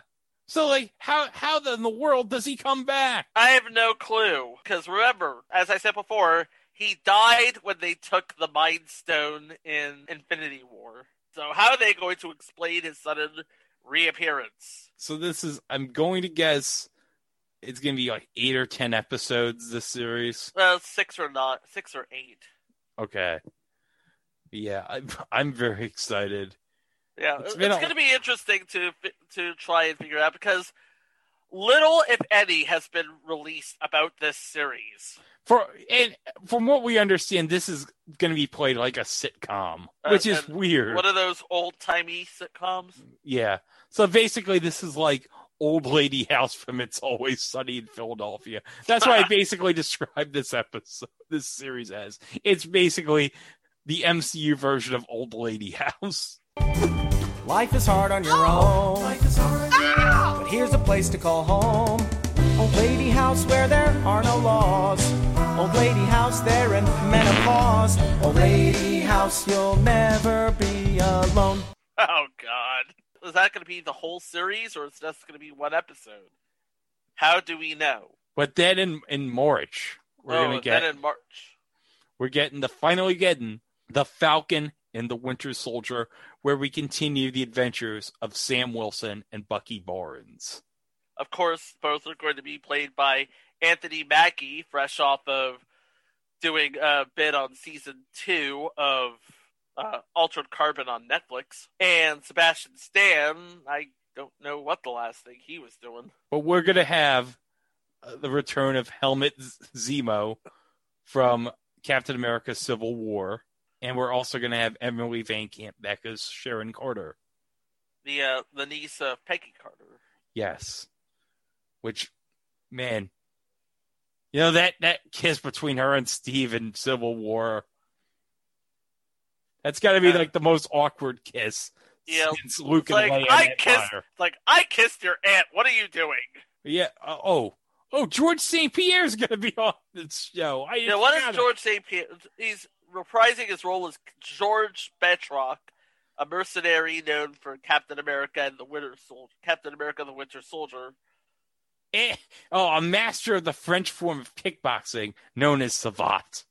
So like how how in the world does he come back? I have no clue. Because remember, as I said before, he died when they took the Mind Stone in Infinity War. So how are they going to explain his sudden reappearance? So this is I'm going to guess it's going to be like 8 or 10 episodes this series. Uh, six or not, six or eight. Okay. Yeah, I'm I'm very excited. Yeah, It's it's, going to be interesting to to try and figure out because little, if any, has been released about this series. For and from what we understand, this is going to be played like a sitcom, Uh, which is weird. One of those old timey sitcoms. Yeah. So basically, this is like old lady house from It's Always Sunny in Philadelphia. That's why I basically described this episode, this series as. It's basically the MCU version of Old Lady House. Oh! Life is hard on your own. But here's a place to call home. Old lady house where there are no laws. Old lady house there in menopause. Old lady house, you'll never be alone. Oh God, is that going to be the whole series, or is that going to be one episode? How do we know? But then in in March, we're oh, gonna get then in March. we're getting the finally getting the Falcon and the Winter Soldier, where we continue the adventures of Sam Wilson and Bucky Barnes. Of course, both are going to be played by Anthony Mackie, fresh off of doing a bit on season two of uh, Altered Carbon on Netflix, and Sebastian Stan. I don't know what the last thing he was doing. But we're gonna have uh, the return of Helmut Z- Zemo from Captain America: Civil War, and we're also gonna have Emily Van Camp back as Sharon Carter. The uh, the niece of Peggy Carter. Yes, which man, you know that that kiss between her and Steve in Civil War. That's got to be like the most awkward kiss Yeah, since Luke it's and like Leia I kissed, like I kissed your aunt. What are you doing? Yeah. uh, oh. Oh, George St. Pierre's going to be on this show. I Yeah, what is George St. Pierre? He's reprising his role as George Batroc, a mercenary known for Captain America and the Winter Soldier. Captain America and the Winter Soldier. Eh, oh, a master of the French form of kickboxing known as savate.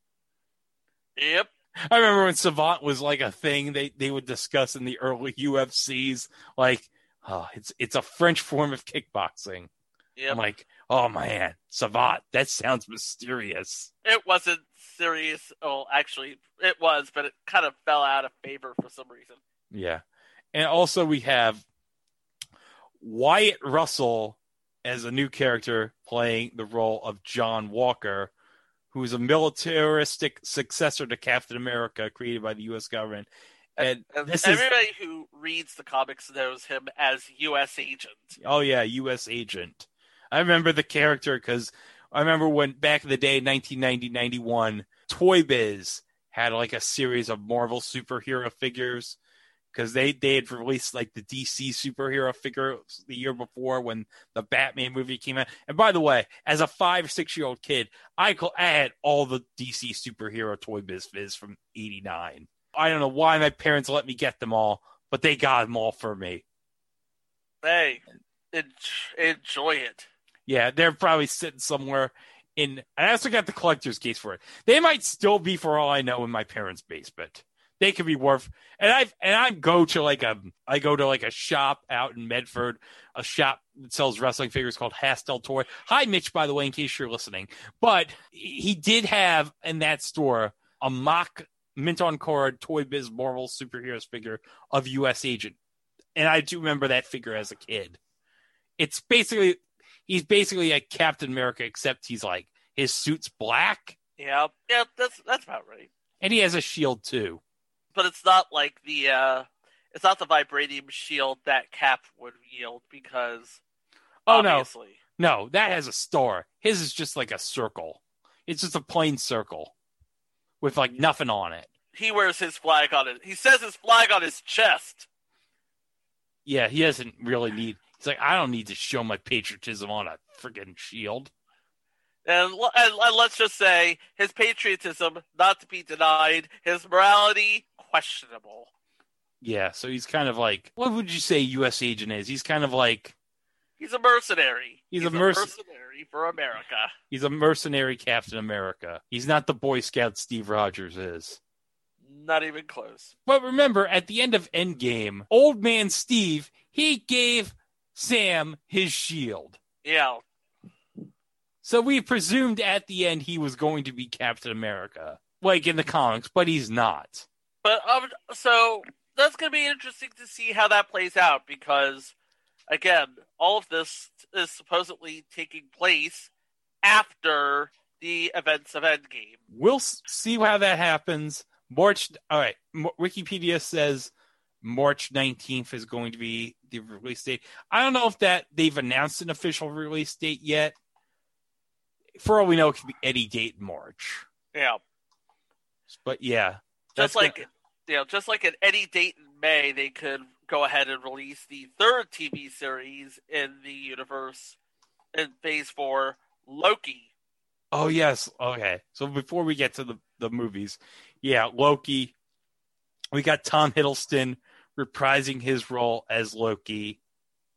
Yep. I remember when savate was like a thing they, they would discuss in the early UFCs. Like, oh, it's it's a French form of kickboxing. Yep. I'm like, oh man, savate. That sounds mysterious. It wasn't serious. Oh, actually, it was, but it kind of fell out of favor for some reason. Yeah, and also we have Wyatt Russell as a new character playing the role of John Walker, who is a militaristic successor to Captain America created by the U.S. government. And And this is everybody who reads the comics knows him as U.S. Agent. oh yeah, U.S. agent. I remember the character because I remember when back in the day, 1990, 91, Toy Biz had like a series of Marvel superhero figures because they they had released like the DC superhero figures the year before when the Batman movie came out. And by the way, as a five six year old kid, I col- I had all the DC superhero Toy Biz Fizz from '89. I don't know why my parents let me get them all, but they got them all for me. Hey, en- enjoy it. Yeah, they're probably sitting somewhere in. I also got the collector's case for it. They might still be, for all I know, in my parents' basement. they could be worth. And I and I go to like a I go to like a shop out in Medford, a shop that sells wrestling figures called Hastel Toy. Hi, Mitch, by the way, in case you're listening. But he did have in that store a mock mint on card Toy Biz Marvel superheroes figure of U.S. Agent, and I do remember that figure as a kid. It's basically he's basically a Captain America, except he's like his suit's black Yeah, yeah, that's that's about right. and he has a shield too. But it's not like the uh it's not the vibranium shield that Cap would yield because Oh obviously. no, no, that has a star. His is just like a circle. It's just a plain circle with like nothing on it. He wears his flag on it. He says his flag on his chest. Yeah, he doesn't really need. He's like, I don't need to show my patriotism on a freaking shield. And, and, and let's just say his patriotism not to be denied, his morality questionable. Yeah, so he's kind of like, what would you say U.S. agent is? He's kind of like, He's a mercenary. He's a merc- mercenary for America. he's a mercenary Captain America. He's not the Boy Scout Steve Rogers is. Not even close. But remember, at the end of Endgame, Old Man Steve, he gave Sam his shield. Yeah. So we presumed at the end he was going to be Captain America, like in the comics, but he's not. But um, so that's going to be interesting to see how that plays out because, again, all of this is supposedly taking place after the events of Endgame. We'll see how that happens. March. All right. Wikipedia says March 19th is going to be the release date. I don't know if that they've announced an official release date yet. For all we know, it could be any date in March. Yeah. But yeah, Just like gonna- you know, just like at any date in May, they could go ahead and release the third TV series in the universe in Phase Four, Loki. Oh yes. Okay. So before we get to the, the movies, yeah, Loki. We got Tom Hiddleston reprising his role as Loki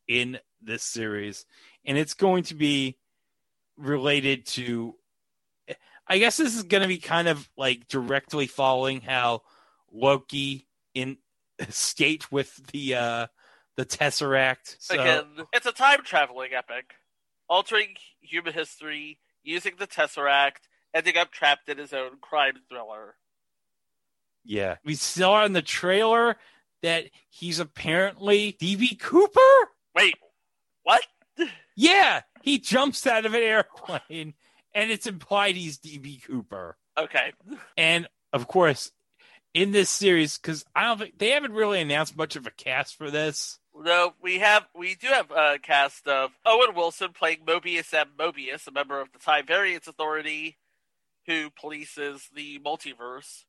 in this series, and it's going to be related to. I guess this is going to be kind of like directly following how Loki in escaped with the uh the Tesseract. So, Again, it's a time traveling epic, altering human history, using the Tesseract, ending up trapped in his own crime thriller. Yeah. We saw in the trailer that he's apparently DB Cooper. Wait, what? Yeah, he jumps out of an airplane and it's implied he's DB Cooper. Okay. And of course, in this series, because I don't think they haven't really announced much of a cast for this. No, we have we do have a cast of Owen Wilson playing Mobius M. Mobius, a member of the Time Variance Authority, who polices the multiverse,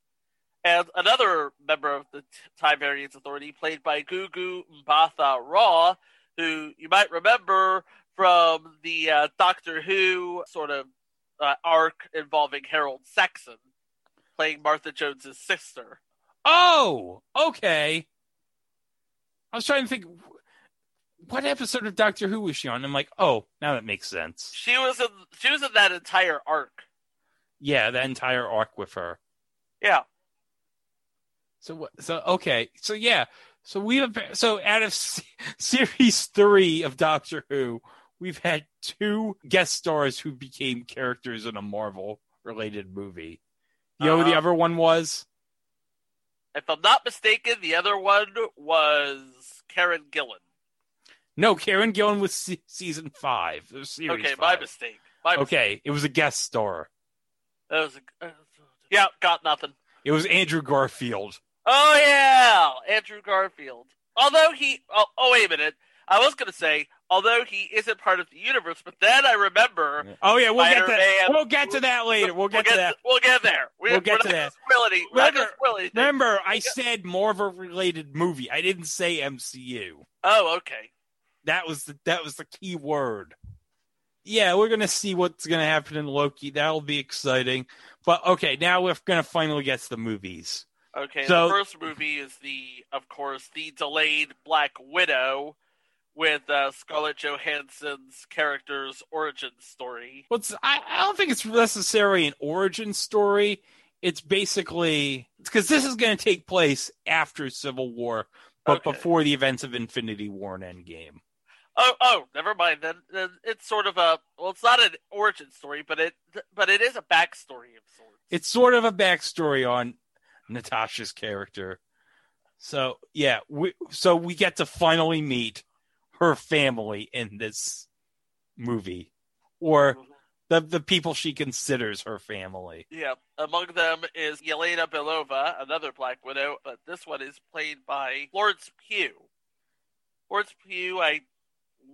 and another member of the Time Variance Authority, played by Gugu Mbatha Raw, who you might remember from the uh, Doctor Who sort of uh, arc involving Harold Saxon, playing Martha Jones's sister. Oh, okay. I was trying to think what episode of Doctor Who was she on? I'm like, oh, now that makes sense. She was in she was in that entire arc. Yeah, that entire arc with her. Yeah. So what? So okay. So yeah. So we have. So out of se- series three of Doctor Who, we've had two guest stars who became characters in a Marvel related movie. You know who the Uh-huh. other one was? If I'm not mistaken, the other one was Karen Gillan. No, Karen Gillan was se- season five. Series Okay, my mistake. My mistake. Okay, it was a guest star. That was a, uh, yeah, got nothing. It was Andrew Garfield. Oh yeah, Andrew Garfield. Although he, oh, oh wait a minute, I was gonna say, although he isn't part of the universe, but then I remember. Oh yeah, we'll get to we'll get to that later. We'll get, to that. We'll get there. We, We'll get to that. gonna spoil any- we're not Remember, remember, I said Marvel related movie. I didn't say MCU. Oh, okay. That was the that was the key word. Yeah, we're gonna see what's gonna happen in Loki. That'll be exciting. But okay, now we're gonna finally get to the movies. Okay, So- the first movie is the, of course, the delayed Black Widow with uh, Scarlett Johansson's character's origin story. What's I, I don't think it's necessarily an origin story. it's basically because this is going to take place after Civil War, but Okay. before the events of Infinity War and Endgame. Oh, oh, never mind. Then, then it's sort of a well, it's not an origin story, but it but it is a backstory of sorts. It's sort of a backstory on Natasha's character. So yeah, we so we get to finally meet her family in this movie, or the the people she considers her family. Yeah, among them is Yelena Belova, another Black Widow, but this one is played by Florence Pugh. Florence Pugh, I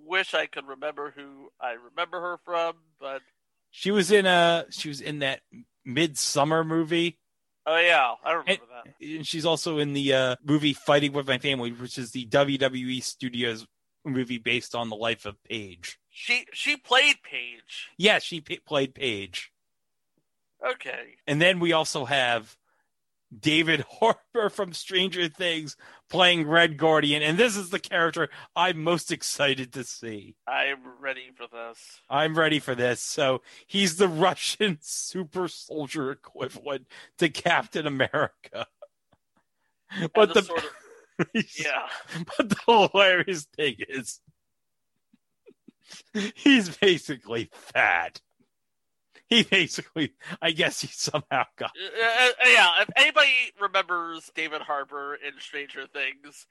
wish I could remember who I remember her from, but She was in a she was in that Midsummer movie. Oh yeah, I remember that. And she's also in the uh, movie Fighting with My Family, which is the WWE Studios movie based on the life of Paige. She she played Paige. Yeah, she p- played Paige. Okay. And then we also have David Harbour from Stranger Things playing Red Guardian. And this is the character I'm most excited to see. I'm ready for this. I'm ready for this. So he's the Russian super soldier equivalent to Captain America. But the sort Yeah. but the hilarious thing is he's basically fat. He basically, I guess he somehow got. Uh, uh, yeah, if anybody remembers David Harbour in Stranger Things,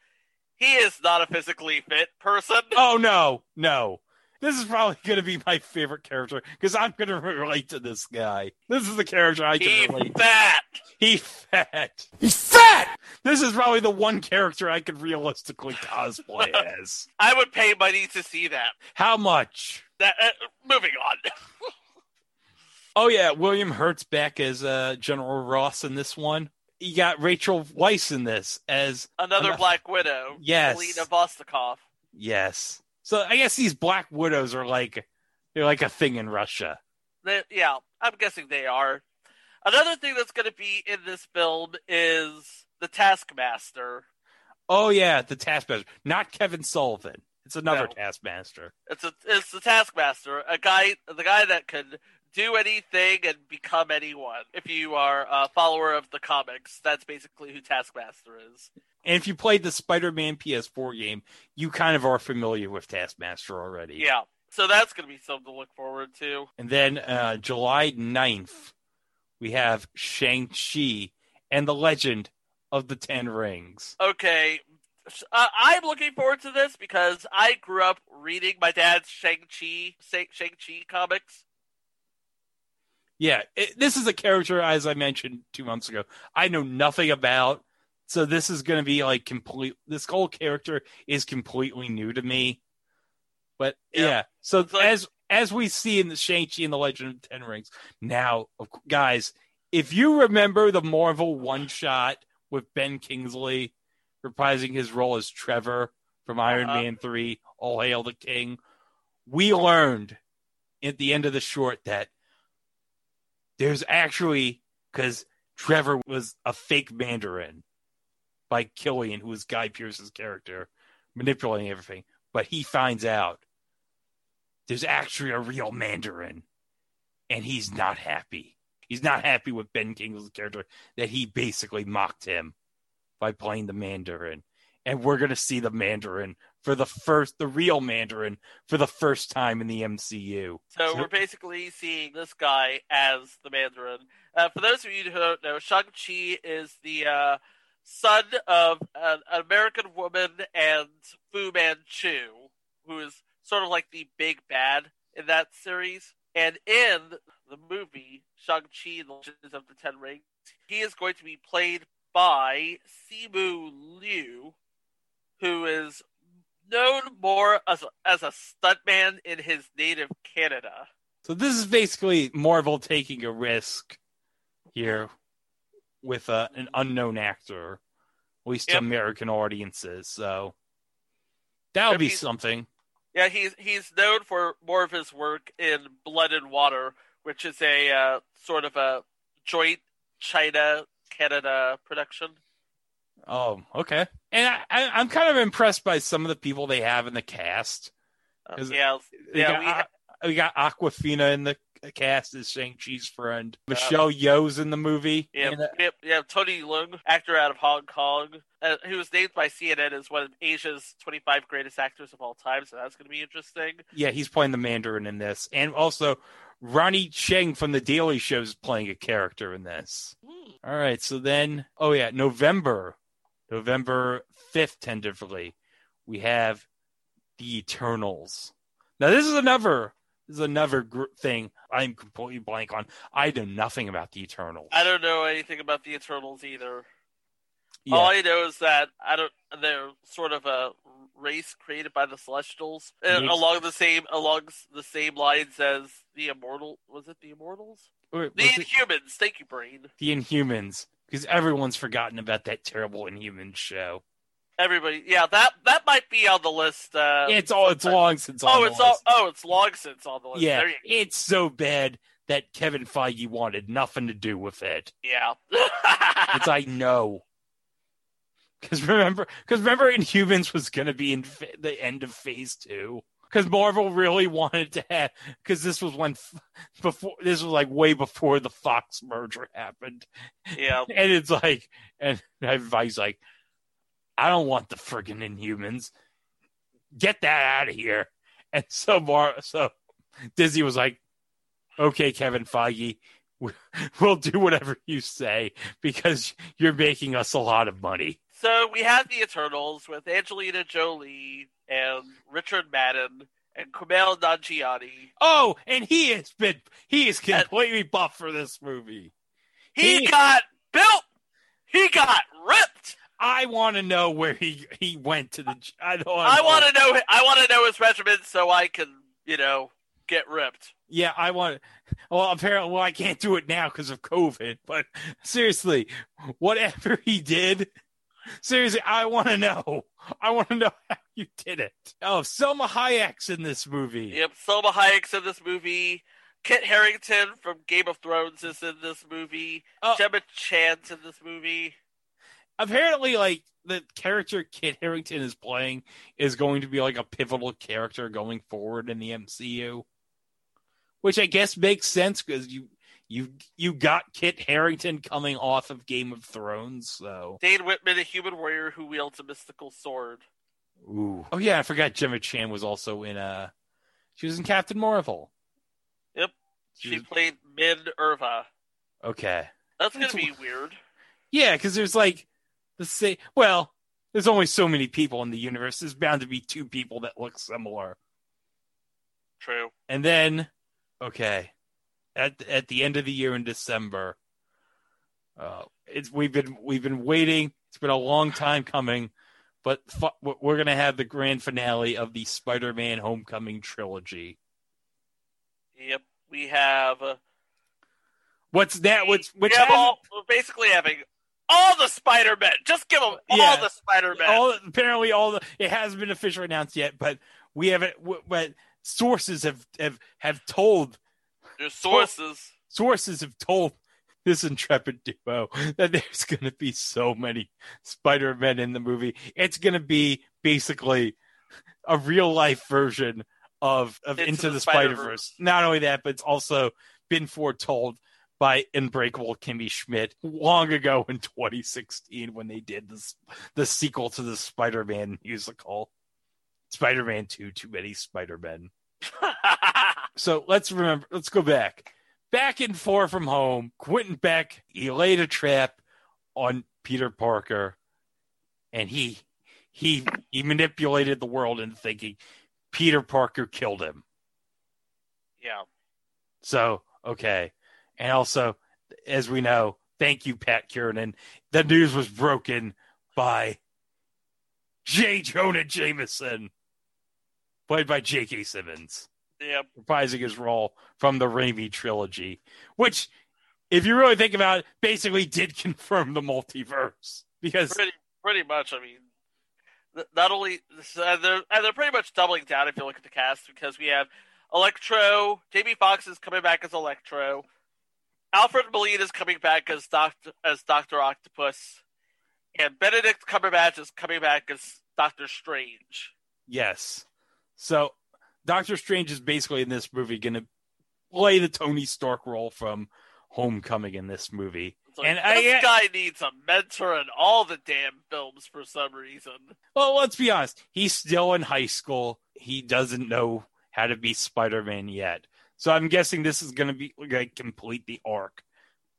he is not a physically fit person. Oh no, no. This is probably going to be my favorite character because I'm going to relate to this guy. This is the character I can He relate. fat. He fat. He's fat. This is probably the one character I could realistically cosplay as. I would pay money to see that. How much? That uh, moving on. Oh yeah, William Hurt's back as uh, General Ross in this one. You got Rachel Weisz in this as Another ano- Black Widow. Yes. Helena Vostokoff. Yes. So I guess these Black Widows are like they're like a thing in Russia. They, yeah, I'm guessing they are. Another thing that's going to be in this film is the Taskmaster. Oh yeah, the Taskmaster, not Kevin Sullivan. It's another No. Taskmaster. It's a, it's the Taskmaster, a guy, the guy that can do anything and become anyone. If you are a follower of the comics, that's basically who Taskmaster is. And if you played the Spider-Man PS4 game, you kind of are familiar with Taskmaster already. Yeah, so that's going to be something to look forward to. And then uh, July 9th, we have Shang-Chi and the Legend of the Ten Rings. Okay, uh, I'm looking forward to this because I grew up reading my dad's Shang-Chi, Shang-Chi comics. Yeah, it, this is a character, as I mentioned two months ago, I know nothing about. So this is going to be like complete. This whole character is completely new to me. But Yeah. yeah, so like- as as we see in the Shang-Chi and the Legend of Ten Rings, now, of guys, if you remember the Marvel one shot with Ben Kingsley reprising his role as Trevor from Iron Uh-huh. Man 3, All Hail the King, we learned at the end of the short that there's actually, because Trevor was a fake Mandarin by Killian, who was Guy Pearce's character, manipulating everything, but he finds out there's actually a real Mandarin, and he's not happy. He's not happy with Ben Kingsley's character that he basically mocked him by playing the Mandarin. And we're gonna see the Mandarin for the first, the real Mandarin for the first time in the MCU. So we're basically seeing this guy as the Mandarin. Uh, for those of you who don't know, Shang-Chi is the uh, son of an, an American woman and Fu Manchu, who is sort of like the big bad in that series. And in the movie Shang-Chi and the Legends of the Ten Rings, he is going to be played by Simu Liu, who is known more as a, as a stuntman in his native Canada. So this is basically Marvel taking a risk here with uh, an unknown actor, at least to American audiences. So that'll If be something. Yeah, he's he's known for more of his work in Blood and Water, which is a uh, sort of a joint China Canada production. Oh, okay. And I, I, I'm kind of impressed by some of the people they have in the cast. Uh, yeah, yeah, got, we ha- we got Awkwafina in the cast as Shang Chi's friend. Michelle Yeoh's in the movie. Yeah, And, uh, we have, we have Tony Leung, actor out of Hong Kong, uh, who was named by CNN as one of Asia's 25 greatest actors of all time. So that's going to be interesting. yeah, he's playing the Mandarin in this, and also Ronny Chieng from The Daily Show is playing a character in this. All right, so then, oh yeah, November, November fifth, tentatively, we have the Eternals. Now this is another, this is another gr- thing I'm completely blank on. I know nothing about the Eternals. I don't know anything about the Eternals either. Yeah. All I know is that I don't. They're sort of a race created by the Celestials, uh, along the same along the same lines as the Immortal. Was it the Immortals? Wait, The was it Inhumans. Thank you, Brain. the Inhumans, because everyone's forgotten about that terrible Inhumans show. Everybody, yeah, that that might be on the list. Uh, it's all, it's long since. oh, the it's all. Oh, it's long since on the list. Yeah, it's so bad that Kevin Feige wanted nothing to do with it. yeah. It's like no, because remember, because remember, Inhumans was going to be in fa- the end of Phase Two. Because Marvel really wanted to have, because this was when before this was like way before the Fox merger happened, yeah. and it's like, and everybody's like, I don't want the friggin' Inhumans. Get that out of here. And so Mar, so Disney was like, okay, Kevin Feige, we'll do whatever you say because you're making us a lot of money. So we have the Eternals with Angelina Jolie and Richard Madden and Kumail Nanjiani. Oh, and he has been, he is completely buff for this movie. He, He- got built. He got ripped. I want to know where he he went to the. I don't. I want to know. I want to know his regimen so I can, you know, get ripped. Yeah, I want. Well, apparently, well, I can't do it now because of COVID. But seriously, whatever he did, seriously, I want to know. I want to know how you did it. Oh, Salma Hayek's in this movie. Yep, Salma Hayek's in this movie. Kit Harington from Game of Thrones is in this movie. Oh. Gemma Chan's in this movie. Apparently, like the character Kit Harington is playing is going to be like a pivotal character going forward in the MCU, which I guess makes sense because you you you got Kit Harington coming off of Game of Thrones, so. Dane Whitman, a human warrior who wields a mystical sword. Ooh. Oh yeah, I forgot Gemma Chan was also in uh she was in Captain Marvel. Yep. She She was- played Min Irva. Okay. That's gonna That's be weird. Yeah, because there's like the same well, there's only so many people in the universe. There's bound to be two people that look similar. True. And then okay. At at the end of the year in December, uh it's we've been we've been waiting. It's been a long time coming. But fu- we're going to have the grand finale of the Spider-Man Homecoming trilogy. Yep. We have. Uh, What's that? What's which we have all, we're basically having all the Spider Men. Just give them all Yeah. the Spider Men. all apparently all the it hasn't been officially announced yet, but we haven't. But sources have have have told There's sources. sources have told this intrepid duo that there's going to be so many Spider Men in the movie. It's going to be basically a real life version of of Into Into, the the, Spider Spider-Verse. Verse. Not only that, but it's also been foretold by Unbreakable Kimmy Schmidt long ago in 2016 when they did this the sequel to the Spider Man musical, Spider Man Two: Too Many Spider Men. so let's remember. Let's go back. Back and Far From Home, Quentin Beck he laid a trap on Peter Parker, and he he he manipulated the world into thinking Peter Parker killed him. yeah. So okay, and also as we know, thank you, Pat Kiernan. The news was broken by J. Jonah Jameson, played by J.K. Simmons Yep. reprising his role from the Raimi trilogy, which, if you really think about it, basically did confirm the multiverse. Because Pretty, pretty much. I mean, th- not only uh, they're and they're pretty much doubling down if you look at the cast because we have Electro, Jamie Foxx is coming back as Electro, Alfred Molina is coming back as Doctor as Doctor Octopus, and Benedict Cumberbatch is coming back as Doctor Strange. yes, so Doctor Strange is basically in this movie going to play the Tony Stark role from Homecoming in this movie. Like, and this I, guy needs a mentor in all the damn films for some reason. well, let's be honest. He's still in high school. He doesn't know how to be Spider-Man yet. So I'm guessing this is going to be like complete the arc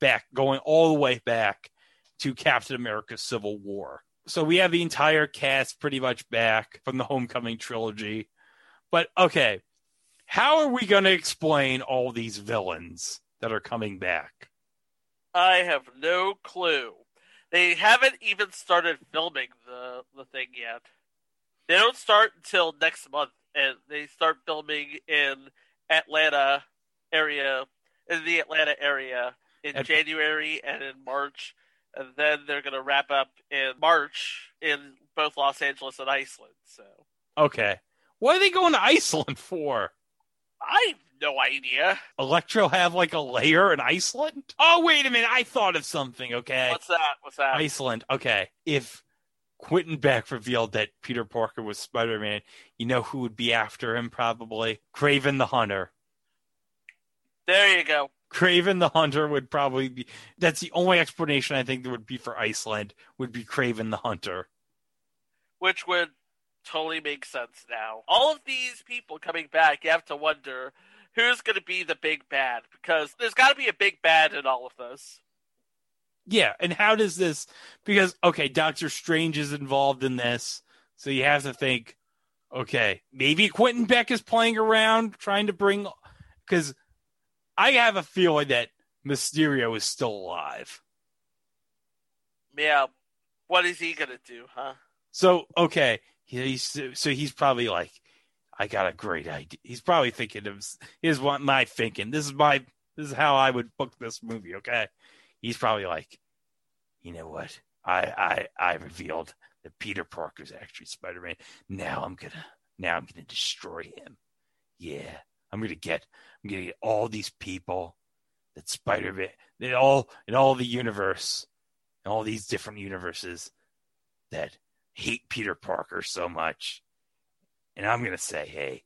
back, going all the way back to Captain America: Civil War. So we have the entire cast pretty much back from the Homecoming trilogy. But okay, how are we going to explain all these villains that are coming back? I have no clue. They haven't even started filming the the thing yet. They don't start until next month, and they start filming in Atlanta area, in the Atlanta area in And- January and in March, and then they're going to wrap up in March in both Los Angeles and Iceland. So Okay, what are they going to Iceland for? I have no idea. Electro have like a layer in Iceland? Oh, wait a minute. I thought of something. Okay. What's that? What's that? Iceland. Okay. If Quentin Beck revealed that Peter Parker was Spider Man, you know who would be after him probably? Kraven the Hunter. There you go. Kraven the Hunter would probably be. That's the only explanation I think there would be for Iceland would be Kraven the Hunter. which would totally makes sense now. All of these people coming back, you have to wonder who's going to be the big bad because there's got to be a big bad in all of this. Yeah, and how does this? Because okay, Doctor Strange is involved in this, so you have to think, okay, maybe Quentin Beck is playing around trying to bring, because I have a feeling that Mysterio is still alive. Yeah, what is he going to do, huh? So okay, he's so he's probably like, I got a great idea. He's probably thinking of here's what my thinking. This is my this is how I would book this movie. Okay, he's probably like, you know what? I I I revealed that Peter Parker's actually Spider Man. Now I'm gonna now I'm gonna destroy him. Yeah, I'm gonna get I'm gonna get all these people that Spider Man that all in all the universe, in all these different universes that hate Peter Parker so much. And I'm gonna say, hey,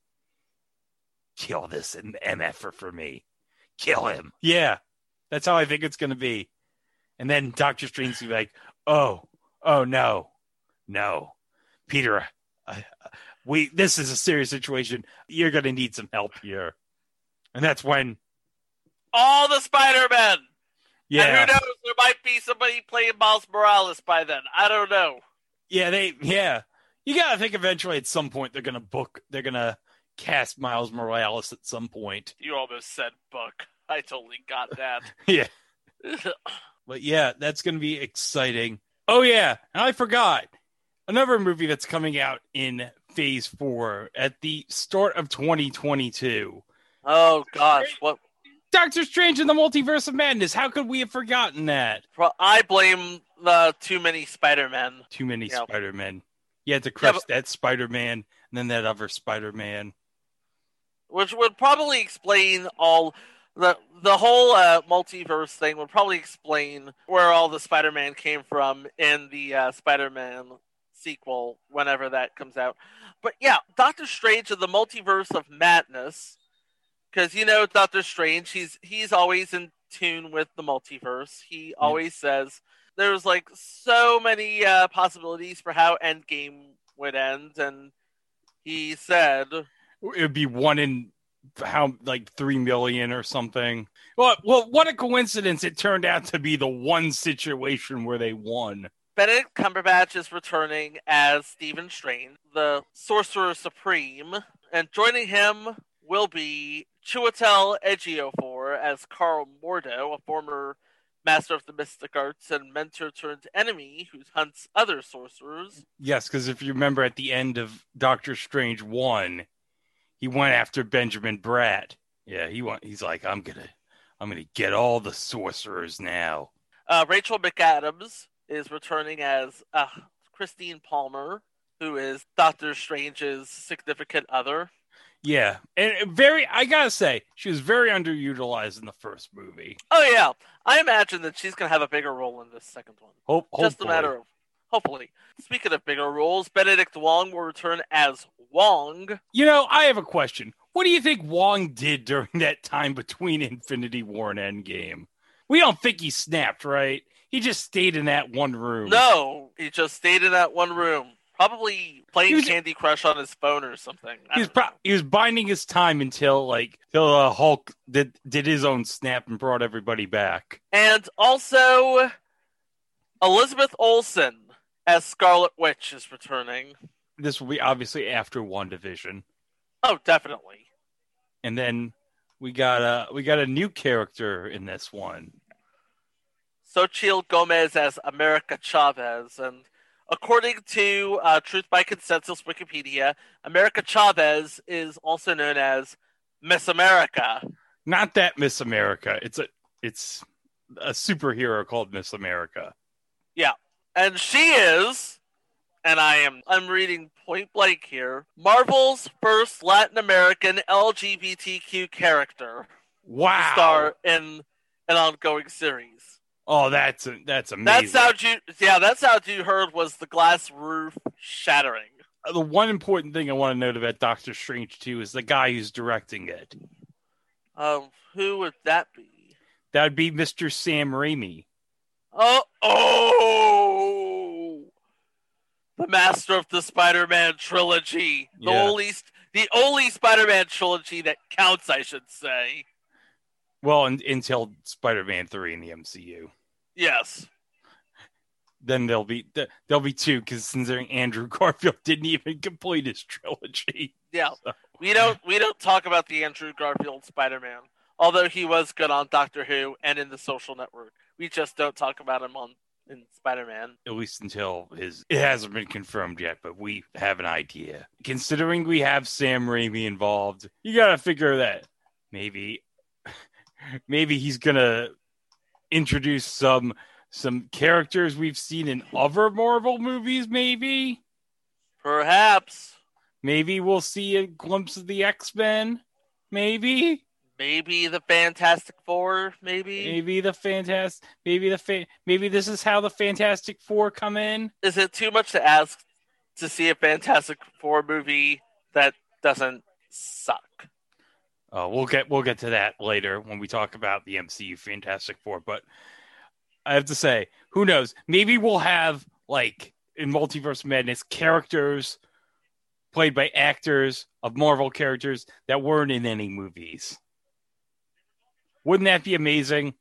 kill this MFer for me. Kill him. Yeah. That's how I think it's gonna be. And then Doctor Strange will be like, oh, oh no, no. Peter, I, we this is a serious situation. You're gonna need some help here. And that's when All the Spider Men! yeah. And who knows, there might be somebody playing Miles Morales by then. I don't know. Yeah, they yeah. You gotta think eventually at some point they're gonna book they're gonna cast Miles Morales at some point. You almost said book. I totally got that. Yeah. But yeah, that's gonna be exciting. Oh yeah, and I forgot. Another movie that's coming out in phase four at the start of 2022. oh gosh, what? Doctor Strange in the Multiverse of Madness. How could we have forgotten that? I blame the too many Spider Men. Too many Yeah. Spider Men. You had to crush that Spider Man and then that other Spider Man. which would probably explain all the the whole uh, multiverse thing would probably explain where all the Spider-Man came from in the uh, Spider-Man sequel whenever that comes out. But yeah, Doctor Strange and the Multiverse of Madness cuz you know Doctor Strange he's he's always in tune with the multiverse. He always says there's like so many uh, possibilities for how Endgame would end and he said it would be one in how like three million or something. Well, well, what a coincidence! It turned out to be the one situation where they won. Benedict Cumberbatch is returning as Stephen Strange, the Sorcerer Supreme, and joining him will be Chiwetel Ejiofor as Karl Mordo, a former master of the mystic arts and mentor turned enemy who hunts other sorcerers. Yes, because if you remember at the end of Doctor Strange one, he went after Benjamin Bratt. Yeah, he went. He's like, I'm gonna, I'm gonna get all the sorcerers now. Uh, Rachel McAdams is returning as uh, Christine Palmer, who is Doctor Strange's significant other. Yeah, and very. I gotta say, she was very underutilized in the first movie. Oh yeah, I imagine that she's to have a bigger role in this second one. Hope, Just a matter of hopefully. Speaking of bigger roles, Benedict Wong will return as Wong. You know, I have a question. What do you think Wong did during that time between Infinity War and Endgame? We don't think he snapped, right? He just stayed in that one room. No, he just stayed in that one room, probably playing was- Candy Crush on his phone or something. He was pro- he was binding his time until like till uh, Hulk did did his own snap and brought everybody back. And also, Elizabeth Olsen as Scarlet Witch is returning. This will be obviously after WandaVision, Oh, definitely. and then we got a we got a new character in this one. Xochitl Gomez as America Chavez. And according to uh, Truth by Consensus Wikipedia, America Chavez is also known as Miss America. Not that Miss America. It's a it's a superhero called Miss America. Yeah. And she is, and I am I'm reading point blank here, Marvel's first Latin American LGBTQ character Wow. star in an ongoing series. Oh, that's a, that's amazing. That sound you yeah, that sound you heard was the glass roof shattering. the one important thing I want to note about Doctor Strange too is the guy who's directing it. Um, who would that be? That would be Mr. Sam Raimi. Oh, oh, the master of the Spider-Man trilogy, the Yeah. only the only Spider-Man trilogy that counts, I should say. Well, un until Spider-Man three in the MCU, Yes, then there'll be th- there'll be two because considering Andrew Garfield didn't even complete his trilogy. yeah. We don't we don't talk about the Andrew Garfield Spider-Man, although he was good on Doctor Who and in the Social Network. We just don't talk about him on in Spider-Man. At least until his it hasn't been confirmed yet, but we have an idea. Considering we have Sam Raimi involved, you gotta figure that maybe maybe he's gonna introduce some some characters we've seen in other Marvel movies, maybe. Perhaps, Maybe we'll see a glimpse of the X Men. Maybe, maybe the Fantastic Four. Maybe maybe the fantastic. Maybe the fa- maybe this is how the Fantastic Four come in. is it too much to ask to see a Fantastic Four movie that doesn't suck? Uh, we'll get we'll get to that later when we talk about the MCU Fantastic Four. But I have to say, who knows? Maybe we'll have like in Multiverse Madness characters played by actors of Marvel characters that weren't in any movies. Wouldn't that be amazing?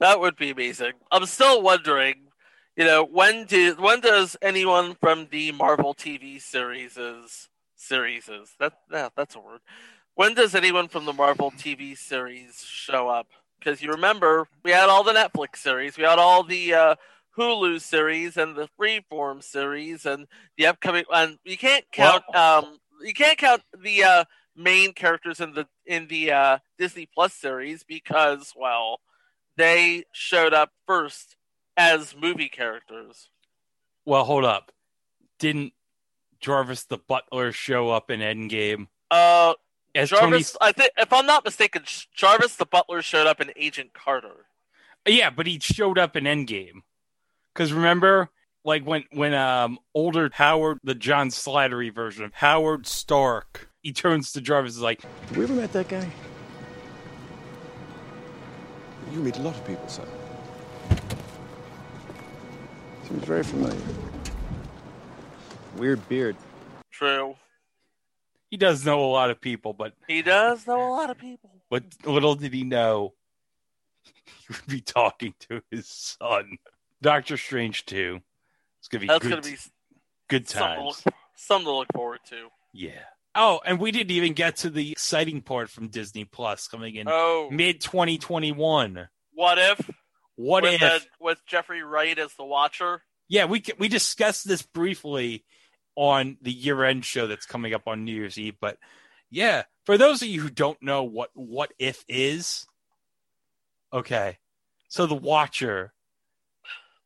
That would be amazing. I'm still wondering, you know, when do when does anyone from the Marvel TV series series that yeah, that's a word. When does anyone from the Marvel TV series show up? Because you remember we had all the Netflix series, we had all the uh, Hulu series and the Freeform series and the upcoming and you can't count um you can't count the uh, main characters in the in the uh, Disney Plus series because well they showed up first as movie characters. Well, hold up. Didn't Jarvis the Butler show up in Endgame Uh, as Jarvis, Tony? I think if I'm not mistaken, Jarvis the Butler showed up in Agent Carter. Yeah, but he showed up in Endgame. Because remember, like when when um older Howard, the John Slattery version of Howard Stark, he turns to Jarvis and is like, Have we ever met that guy? You meet a lot of people, sir. Seems very familiar. Weird beard. True. He does know a lot of people, but He does know a lot of people. but little did he know he would be talking to his son. Doctor Strange too. It's gonna be That's good, gonna be good something to, times. look, something to look forward to. Yeah. Oh, and we didn't even get to the exciting part from Disney Plus coming in Oh. mid 2021. What if? What with if? the- with Jeffrey Wright as the Watcher? Yeah, we we discussed this briefly on the year-end show that's coming up on New Year's Eve, but yeah, for those of you who don't know what what if is, okay. So the Watcher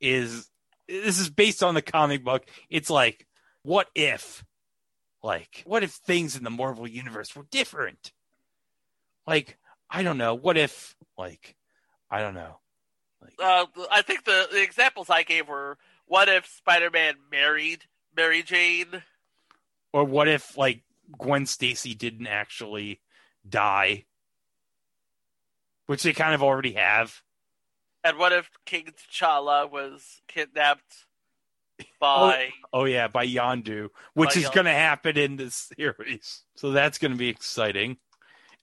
is this is based on the comic book. It's like what if like what if things in the Marvel universe were different? Like I don't know, what if like I don't know. Uh, I think the, the examples I gave were: what if Spider-Man married Mary Jane? Or what if like Gwen Stacy didn't actually die, which they kind of already have. And what if King T'Challa was kidnapped by? Oh, oh yeah, by Yondu, which By is going to happen in this series. So that's going to be exciting.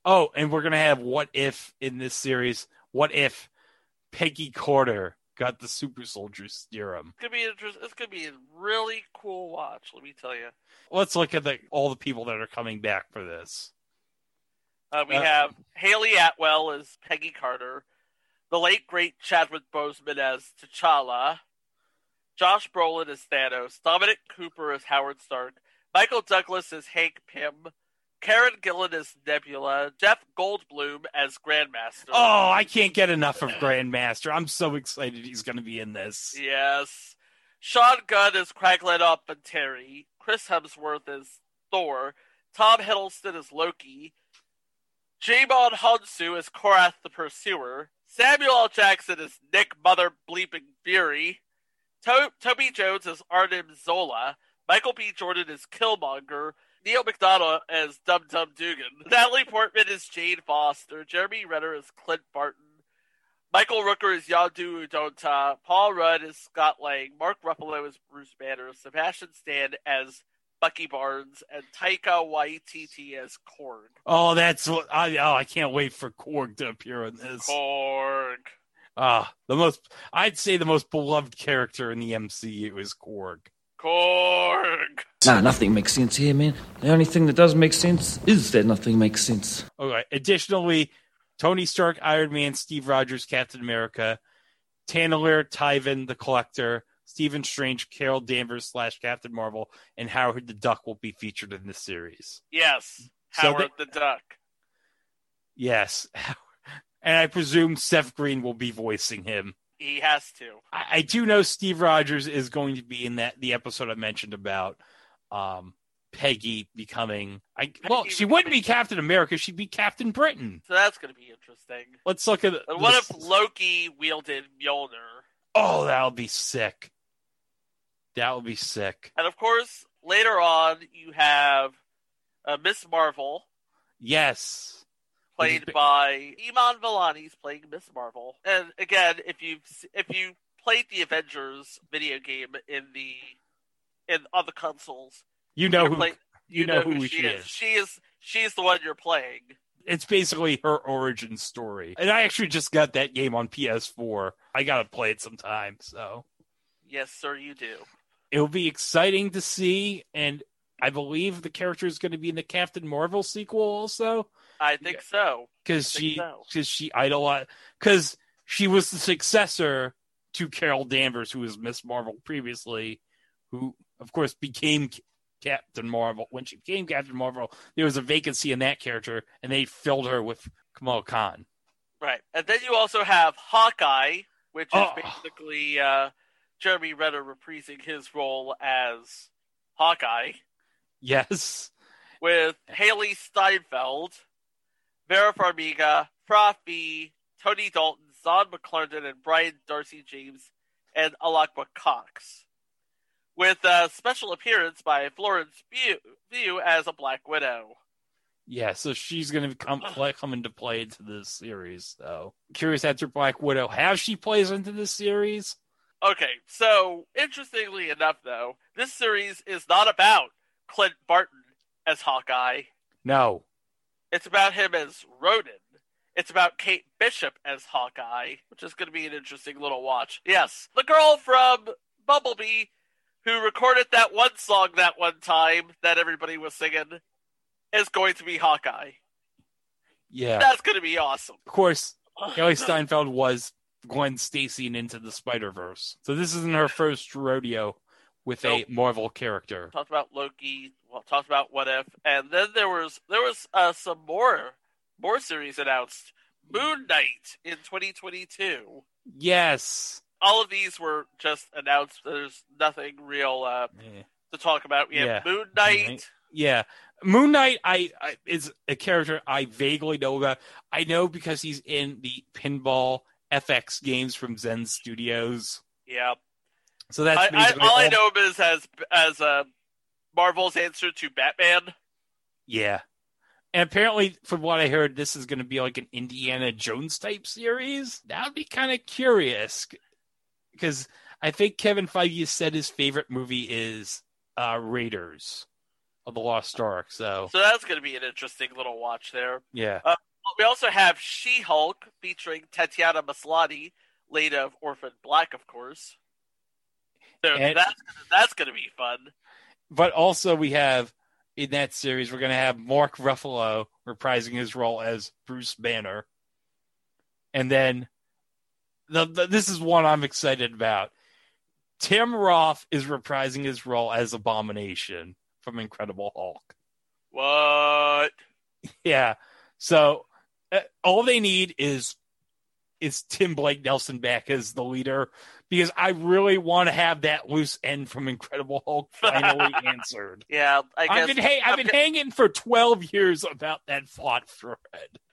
Oh, and we're going to have what if in this series? What if Peggy Carter got the super soldier serum? It's gonna be interesting. It's gonna be a really cool watch. Let me tell you. Let's look at the all the people that are coming back for this. Uh, we Uh, have Hayley Atwell as Peggy Carter, the late great Chadwick Boseman as T'Challa, Josh Brolin as Thanos, Dominic Cooper as Howard Stark, Michael Douglas as Hank Pym, Karen Gillan as Nebula, Jeff Goldblum as Grandmaster. Oh, I can't get enough of Grandmaster. I'm so excited he's going to be in this. Yes. Sean Gunn as Kraglin Obfonteri, Chris Hemsworth as Thor, Tom Hiddleston as Loki, Djimon Hounsou as Korath the Pursuer, Samuel L. Jackson as Nick Mother Bleeping Fury, to- Toby Jones as Arnim Zola, Michael B. Jordan as Killmonger, Neal McDonough as Dum Dum Dugan, Natalie Portman as Jane Foster, Jeremy Renner as Clint Barton, Michael Rooker as Yondu Udonta, Paul Rudd as Scott Lang, Mark Ruffalo as Bruce Banner, Sebastian Stan as Bucky Barnes, and Taika Waititi as Korg. Oh, that's what I oh, I can't wait for Korg to appear in this. Korg. Ah, the most I'd say the most beloved character in the MCU is Korg. Korg. Nah, nothing makes sense here, man. The only thing that does make sense is that nothing makes sense. Okay. Additionally, Tony Stark, Iron Man, Steve Rogers, Captain America, Taneleer Tivan, the Collector, Stephen Strange, Carol Danvers slash Captain Marvel, and Howard the Duck will be featured in this series. Yes, So Howard the Duck. Yes. And I presume Seth Green will be voicing him. He has to. I, I do know Steve Rogers is going to be in that the episode I mentioned about um, Peggy becoming. I well, she wouldn't be Captain America; she'd be Captain Britain. So that's going to be interesting. Let's look at. And what this- if Loki wielded Mjolnir? Oh, that would be sick. That would be sick. And of course, later on, you have uh, Miss Marvel, Yes. Played by Iman Vellani's playing Miss Marvel. And again, if you if you played the Avengers video game in the in on the consoles, You know who play- you, know, who, she is. She is she's the one you're playing. It's basically her origin story. And I actually just got that game on PS4. I got to play it sometime, so Yes, sir, you do. it'll be exciting to see and I believe the character is going to be in the Captain Marvel sequel also I think so. because she so. because she idolized because she was the successor to Carol Danvers, who was Miss Marvel previously, who of course became Captain Marvel. When she became Captain Marvel, there was a vacancy in that character, and they filled her with Kamala Khan. Right. And then you also have Hawkeye, which is Oh. basically uh, Jeremy Renner reprising his role as Hawkeye Yes, with Hailee Steinfeld, Vera Farmiga, Fra Fee, Tony Dalton, Zahn McClarnon, and Brian d'Arcy James, and Alaqua Cox. With a special appearance by Florence Pugh as a Black Widow. yeah. So she's going to come play, come into play into this series. So curious after Black Widow, how she plays into this series. Okay, so interestingly enough, though, this series is not about Clint Barton as Hawkeye. No, It's about him as Ronin. It's about Kate Bishop as Hawkeye, which is going to be an interesting little watch. Yes, the girl from Bumblebee who recorded that one song that one time that everybody was singing is going to be Hawkeye. yeah. That's going to be awesome. Of course, Hailee Steinfeld was Gwen Stacy in Into the Spider Verse. So this isn't her first rodeo with Nope. a Marvel character. talked about Loki, well, talked about What If, and then there was there was uh, some more more series announced. Moon Knight in 2022. Yes. All of these were just announced. There's nothing real uh, to talk about. We have Yeah. Moon Knight. Yeah. Moon Knight I, I is a character I vaguely know about. I know because he's in the pinball FX games from Zen Studios. Yeah. So that's I, I, all I know him is as as uh, Marvel's answer to Batman. Yeah. And apparently, from what I heard, this is going to be like an Indiana Jones type series. That would be kind of curious because I think Kevin Feige said his favorite movie is uh, Raiders of the Lost Ark. So, So that's going to be an interesting little watch there. yeah. Uh, we also have She Hulk featuring Tatiana Maslany, late of Orphan Black, of course. So And- that's that's going to be fun. But also, we have in that series, we're going to have Mark Ruffalo reprising his role as Bruce Banner. And then the, the this is one I'm excited about. Tim Roth is reprising his role as Abomination from Incredible Hulk. What? Yeah. So uh, all they need is is Tim Blake Nelson back as the leader because I really want to have that loose end from Incredible Hulk finally answered. Yeah, I guess I've been hey, I've been hanging for twelve years about that plot thread.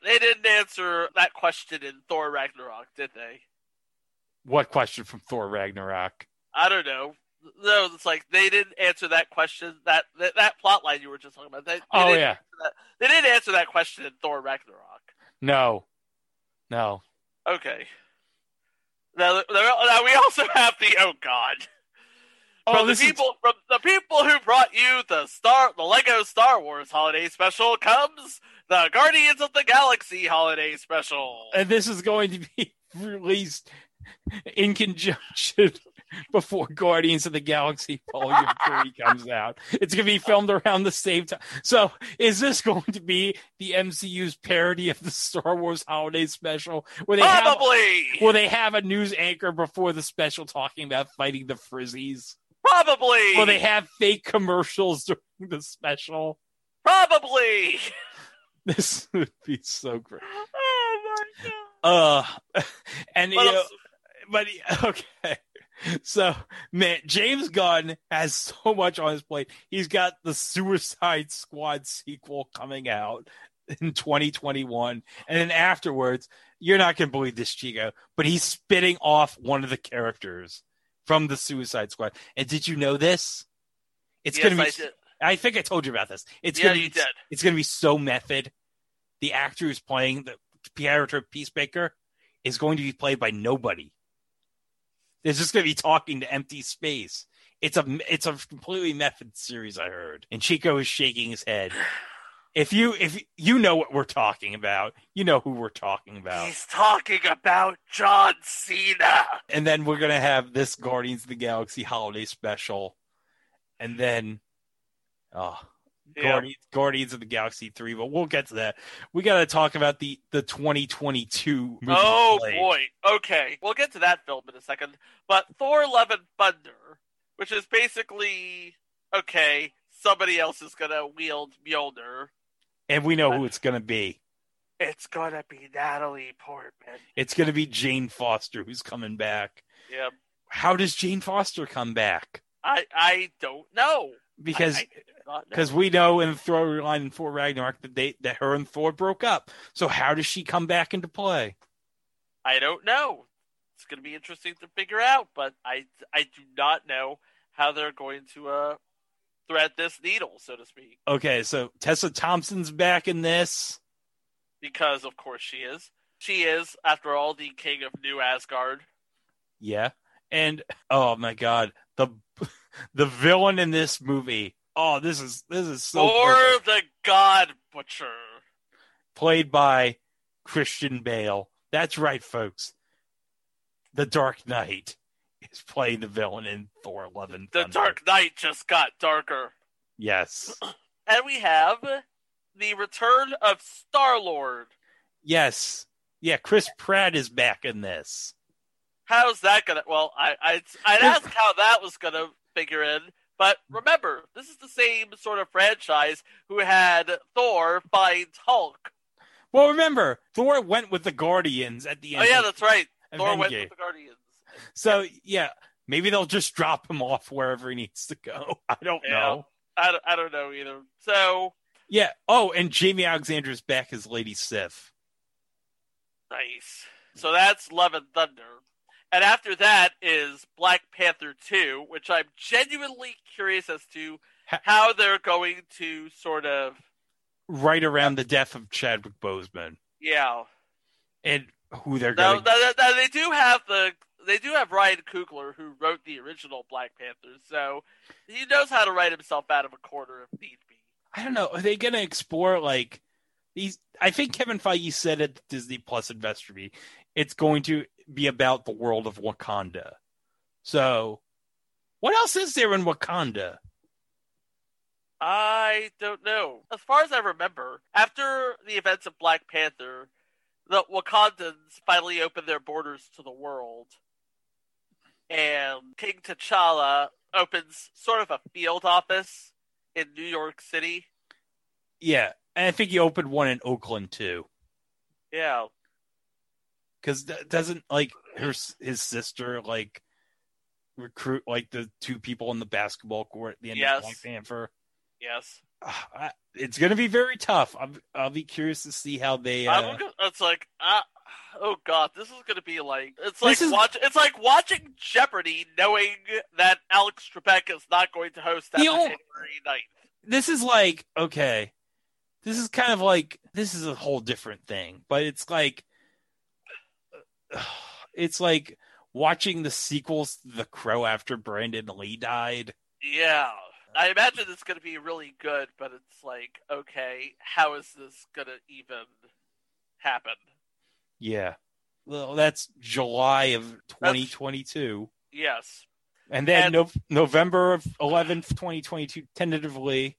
they didn't answer that question in Thor Ragnarok, did they? What question from Thor Ragnarok? I don't know. No, it's like they didn't answer that question. That that, that plot line you were just talking about. They, they Oh, yeah. they didn't answer that question in Thor Ragnarok. No, no. Okay. Now, now we also have the oh god. Oh, from the this is- people from the people who brought you the Star the Lego Star Wars holiday special comes the Guardians of the Galaxy holiday special. And this is going to be released in conjunction before Guardians of the Galaxy Volume 3 comes out. It's going to be filmed around the same time. So, is this going to be the MCU's parody of the Star Wars holiday special where they Probably. have where they have a news anchor before the special talking about fighting the Frizzies? Probably. Or they have fake commercials during the special? Probably. This would be so great. Oh my god. Uh, and you know, but okay. So, man, James Gunn has so much on his plate. He's got the Suicide Squad sequel coming out in 2021, and then afterwards, you're not going to believe this, Chico, but he's spitting off one of the characters from the Suicide Squad. And did you know this? It's Yes, going to be. I. I think I told you about this. It's Yeah, gonna you be, did. It's going to be so method. The actor who's playing the character of Peacemaker is going to be played by nobody. They're just going to be talking to empty space. It's a it's a completely method series. I heard, and Chico is shaking his head. If you if you know what we're talking about, you know who we're talking about. He's talking about John Cena. And then we're gonna have this Guardians of the Galaxy holiday special, and then, oh, Yeah. Guardians, Guardians of the Galaxy three. But we'll get to that. We got to talk about the the 2022. Oh boy. Okay, we'll get to that film in a second. But Thor: Love and Thunder, which is basically okay, somebody else is gonna wield Mjolnir. And we know who it's gonna be. It's gonna be Natalie Portman. It's gonna be Jane Foster who's coming back. Yeah, How does Jane Foster come back? I I don't know Because I, I do not know. because we know in the line in Thor Ragnarok that they that her and Thor broke up. So how does she come back into play? I don't know. It's going to be interesting to figure out, but I I do not know how they're going to uh thread this needle, so to speak, Okay, so Tessa Thompson's back in this. because of course she is. She is, after all, the king of New Asgard. Yeah. And oh my god, the the villain in this movie. Oh, this is this is so or perfect. the God Butcher. played by Christian Bale. That's right, folks. The Dark Knight is playing the villain in Thor: Love and The Dark Knight just got darker. Yes, And we have the return of Star Lord. yes, yeah. Chris Pratt is back in this. How's that gonna? Well, I I'd, I'd ask how that was gonna figure in, but hmm. remember, this is the same sort of franchise who had Thor fight Hulk. Well, remember, Thor went with the Guardians at the end. Oh yeah, that's right. Thor went with the Guardians. So yeah, maybe they'll just drop him off wherever he needs to go. I don't Yeah. know. I don't, I don't know either. So Yeah. Oh, and Jaimie Alexander's back as Lady Sif. nice. So that's Love and Thunder. And after that is Black Panther 2, which I'm genuinely curious as to how they're going to sort of right around the death of Chadwick Boseman Yeah. and who they're going. now, now, they do have the they do have Ryan Coogler who wrote the original Black Panthers, so he knows how to write himself out of a corner if need be. I don't know. Are they going to explore like these? I think Kevin Feige said at Disney Plus Investor Meet, it's going to be about the world of Wakanda. So, what else is there in Wakanda? I don't know. As far as I remember, after the events of Black Panther, the Wakandans finally opened their borders to the world. And King T'Challa opens sort of a field office in New York City. Yeah, and I think he opened one in Oakland too. Yeah. Because doesn't like her his sister like recruit like the two people in the basketball court at the end Yes. of Black Panther? Yes. I- It's going to be very tough. I'm, I'll be curious to see how they. Uh, it's like, uh, oh god, this is going to be like it's like is- watch, it's like watching Jeopardy, knowing that Alex Trebek is not going to host that January 9th. this is like okay this is kind of like this is a whole different thing but it's like it's like watching the sequels the crow after brandon lee died. Yeah, I imagine it's going to be really good, but it's like, okay, how is this going to even happen? yeah. Well that's july of 2022 Yes, and then and- no- november of 11th 2022 tentatively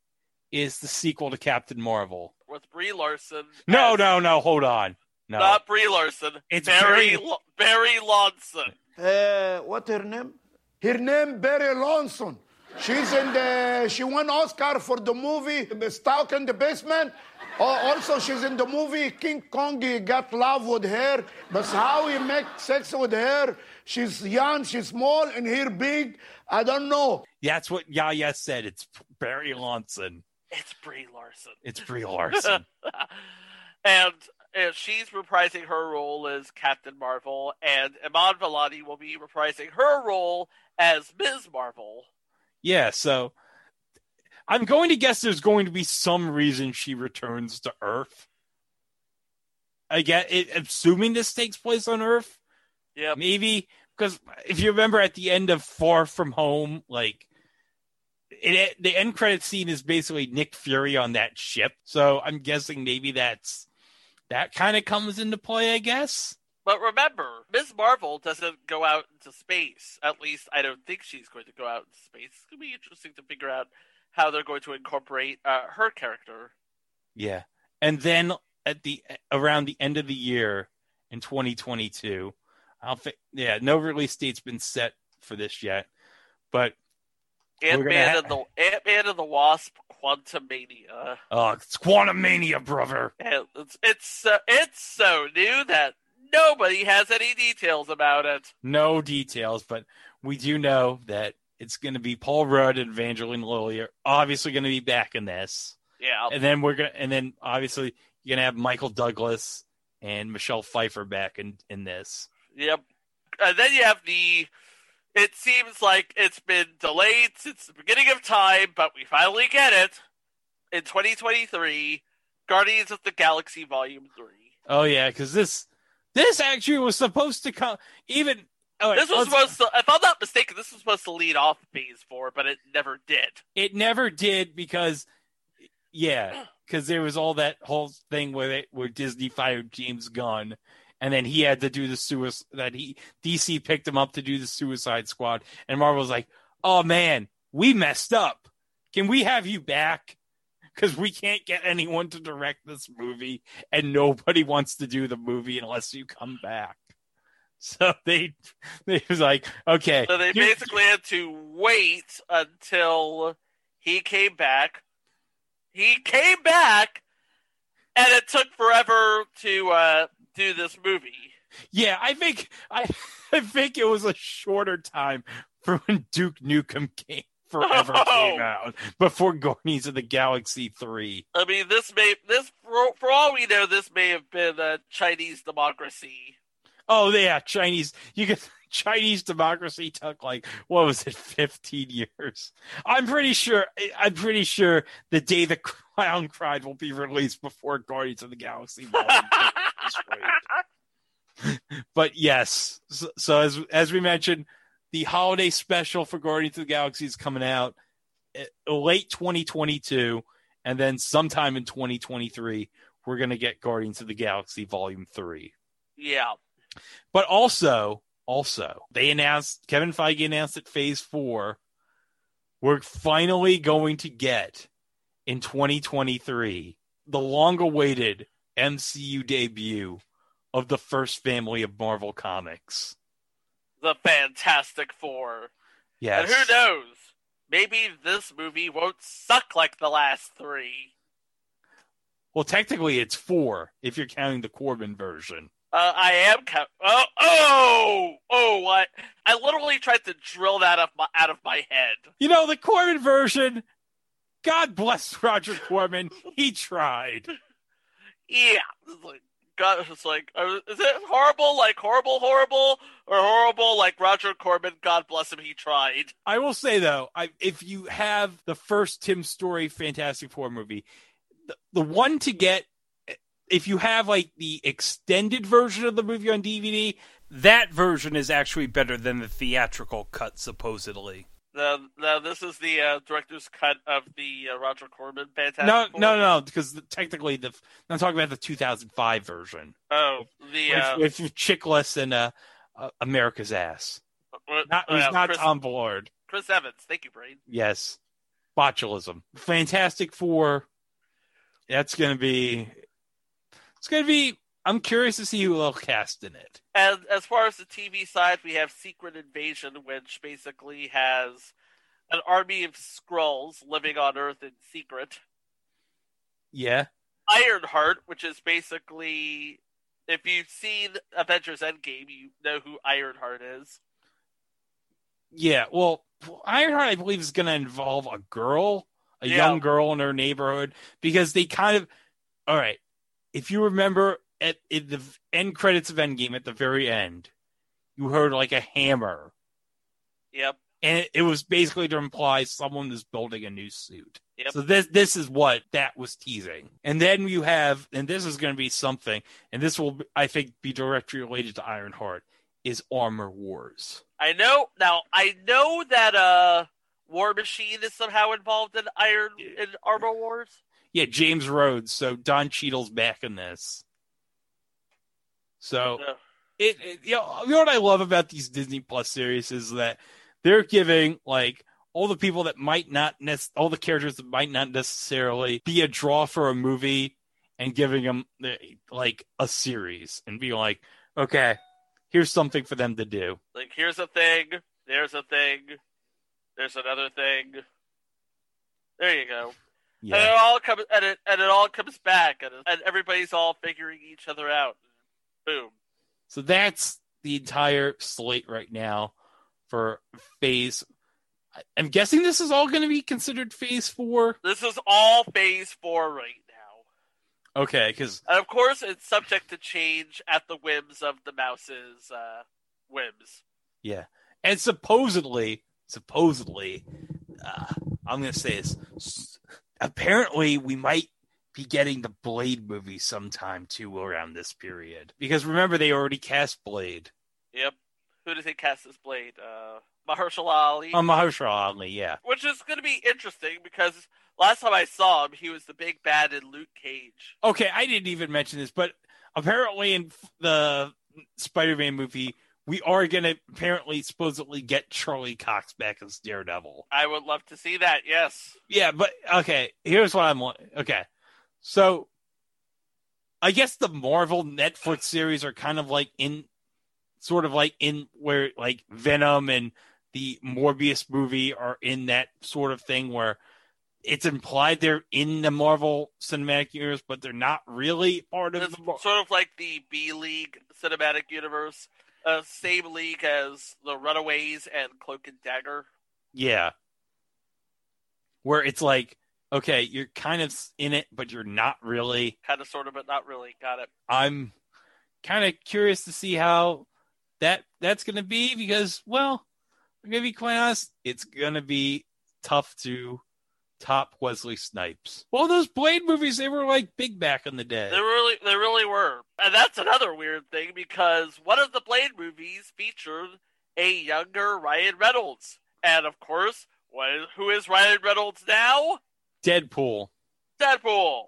is the sequel to captain marvel. With Brie Larson. no as- no no hold on no not Brie Larson. It's Barry Barry- Lo- Barry Lonson. Uh, what her name? Her name Barry Lonson. She's in the. She won Oscar for the movie Stalk in the Basement. Oh, also, she's in the movie King Kong. He got love with her, but how he make sex with her? She's young, she's small, and here big. I don't know. that's what yaya said it's barry lonson It's Brie Larson. it's brie larson and, and she's reprising her role as Captain Marvel, and Iman Vellani will be reprising her role as Ms. Marvel. Yeah, so I'm going to guess there's going to be some reason she returns to Earth. I get it, assuming this takes place on Earth. Yeah, maybe because if you remember at the end of Far From Home, like it, the end credit scene is basically Nick Fury on that ship. So I'm guessing maybe that's that kind of comes into play. I guess. But remember, Ms. Marvel doesn't go out into space. At least I don't think she's going to go out into space. It's going to be interesting to figure out how they're going to incorporate uh, her character. Yeah. And then at the around the end of the year in 2022, I'll fi- yeah, no release date's been set for this yet, but Ant Man ha- and the Ant Man and the Wasp: Quantumania. oh, it's Quantum Mania, brother. And it's it's so, it's so new that nobody has any details about it. No details, but we do know that it's going to be Paul Rudd and Evangeline Lilly are obviously going to be back in this, Yeah, and then we're gonna, and then obviously you're gonna have Michael Douglas and Michelle Pfeiffer back in in this. Yep. And then you have the. It seems like it's been delayed since the beginning of time, but we finally get it in 2023. Guardians of the Galaxy Volume Three. Oh yeah, because this this actually was supposed to come even. right, This was supposed to, if I'm not mistaken, this was supposed to lead off Phase Four, but it never did. It never did because, yeah, because there was all that whole thing where it where Disney fired James Gunn, and then he had to do the suicide. That he DC picked him up to do the Suicide Squad, and Marvel was like, "Oh man, we messed up. Can we have you back?" Because we can't get anyone to direct this movie, and nobody wants to do the movie unless you come back. So they, they was like, okay, So they basically had to wait until he came back. He came back, and it took forever to uh, do this movie. Yeah, I think I I think it was a shorter time for when Duke Nukem came forever oh. came out before Guardians of the Galaxy three. I mean, this may this for, for all we know, this may have been a Chinese democracy. Oh yeah, Chinese you can Chinese democracy took like what was it, fifteen years? I'm pretty sure I'm pretty sure the day the clown Cried will be released before Guardians of the Galaxy. Volume two is released. but yes, so, so as as we mentioned, the holiday special for Guardians of the Galaxy is coming out eh, late 2022, and then sometime in 2023, we're gonna get Guardians of the Galaxy Volume Three. Yeah. But also, also, they announced Kevin Feige announced at Phase Four, we're finally going to get in 2023 the long-awaited MCU debut of the first family of Marvel comics. The Fantastic Four. Yes. And who knows? Maybe this movie won't suck like the last three. Well, technically, it's four if you're counting the Corman version. Uh, I am. Ca- oh, oh, oh! What? I literally tried to drill that up my, out of my head. You know, the Corman version. God bless Roger Corman. he tried. Yeah, like God. It's like, is it horrible? Like horrible, horrible, or horrible? Like Roger Corman. God bless him. He tried. I will say though, I, if you have the first Tim Story Fantastic Four movie, the, the one to get, if you have like the extended version of the movie on DVD, that version is actually better than the theatrical cut, supposedly. Now, now this is the uh, director's cut of the uh, Roger Corman Fantastic No, Four. no, no, because technically the I'm talking about the 2005 version Oh, the uh, with, with Chickless and uh, uh, America's Ass. Not, it was not Chris, Tom Bullard. Chris Evans. Thank you, Brain. Yes, botulism. Fantastic Four. That's gonna be. It's gonna be. I'm curious to see who they'll cast in it. And as far as the TV side, we have Secret Invasion, which basically has an army of Skrulls living on Earth in secret. Yeah, Ironheart, which is basically, if you've seen Avengers Endgame, you know who Ironheart is. yeah. Well, Ironheart, I believe, is gonna involve a girl, a Yeah. young girl in her neighborhood, because they kind of. All right, if you remember at in the end credits of Endgame at the very end, you heard like a hammer Yep. and it, it was basically to imply someone was building a new suit. Yep. So this this is what that was teasing, and then you have, and this is going to be something, and this will, I think, be directly related to Ironheart, is Armor Wars. I know now. I know that uh, War Machine is somehow involved in Iron in Armor Wars. Yeah, James Rhodes. So Don Cheadle's back in this. So Yeah. it, it you, know, you know what I love about these Disney Plus series is that they're giving like all the people that might not nec- all the characters that might not necessarily be a draw for a movie and giving them like a series and be like, okay, here's something for them to do. Like here's a thing. There's a thing. There's another thing. There you go. And it all comes and it and it all comes back and, and everybody's all figuring each other out. Boom. so that's the entire slate right now for phase. I'm guessing this is all going to be considered phase four. This is all phase four right now. Okay, because And of course it's subject to change at the whims of the mouse's uh, whims. Yeah, and supposedly, supposedly, uh, I'm gonna say this. Apparently, we might be getting the Blade movie sometime too around this period because remember they already cast Blade. Yep. Who does they cast as Blade? Uh, Mahershala Ali. Oh, Mahershala Ali, yeah. Which is going to be interesting because last time I saw him, he was the big bad in Luke Cage. Okay, I didn't even mention this, but apparently in the Spider-Man movie, we are gonna apparently supposedly get Charlie Cox back as Daredevil. I would love to see that. Yes. Yeah, but okay, here's what I'm okay. So I guess the Marvel Netflix series are kind of like in sort of like in where like Venom and the Morbius movie are in that sort of thing where it's implied they're in the Marvel Cinematic Universe, but they're not really part of It's the Mar- sort of like the B League cinematic universe. Uh, same league as the Runaways and Cloak and Dagger. Yeah. Where it's like, okay, you're kind of in it, but you're not really. Kind of, sort of, but not really. Got it. I'm kind of curious to see how that that's going to be because, well, I'm going to be quite honest, it's going to be tough to top Wesley Snipes. Well, those Blade movies, they were like big back in the day. They really, they really were, and that's another weird thing because one of the Blade movies featured a younger Ryan Reynolds, and of course, what is, who is Ryan Reynolds now? Deadpool. Deadpool.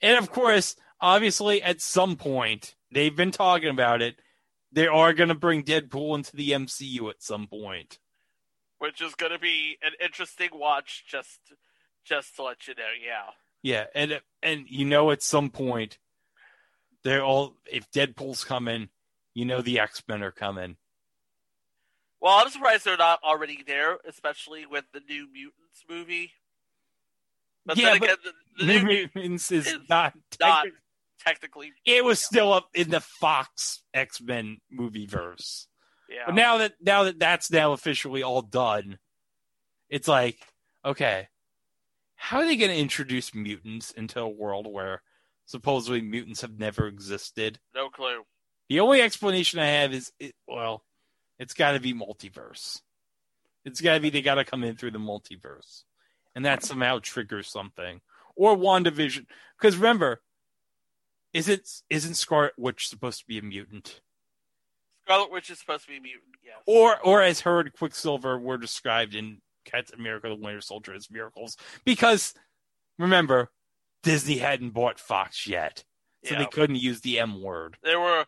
And of course, obviously, at some point, they've been talking about it. They are going to bring Deadpool into the MCU at some point. Which is going to be an interesting watch. Just, just to let you know, yeah. Yeah, and and you know, at some point, they're all if Deadpool's coming, you know, the X Men are coming. Well, I'm surprised they're not already there, especially with the New Mutants movie. But yeah, then again, but the, the New New Mutants is not. not technic- technically. it was still up in the Fox X Men movie verse. Yeah. But now that now that that's now officially all done, it's like, okay, how are they going to introduce mutants into a world where supposedly mutants have never existed? no clue. The only explanation I have is, it, well, it's got to be multiverse. It's got to be they got to come in through the multiverse, and that somehow triggers something. Or WandaVision, because remember, is it isn't Scarlet Witch supposed to be a mutant? Scarlet Witch is supposed to be a mutant. Yes. or or as her and Quicksilver were described in Captain America: The Winter Soldier as miracles, because remember, Disney hadn't bought Fox yet, so Yeah. they couldn't use the M word. There were.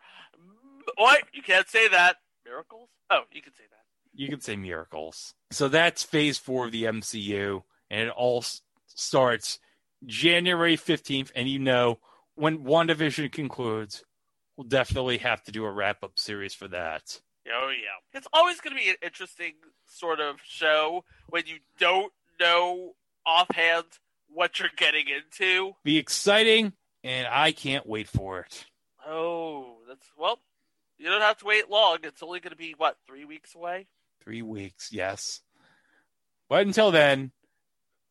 What? You can't say that. Miracles? Oh, you can say that. You can say miracles. So that's Phase Four of the MCU, and it all starts January fifteenth. And you know, when WandaVision concludes, we'll definitely have to do a wrap up series for that. Oh yeah. It's always going to be an interesting sort of show when you don't know offhand what you're getting into. Be exciting, and I can't wait for it. Oh, that's well. You don't have to wait long. It's only going to be what three weeks away. Three weeks, yes. But until then,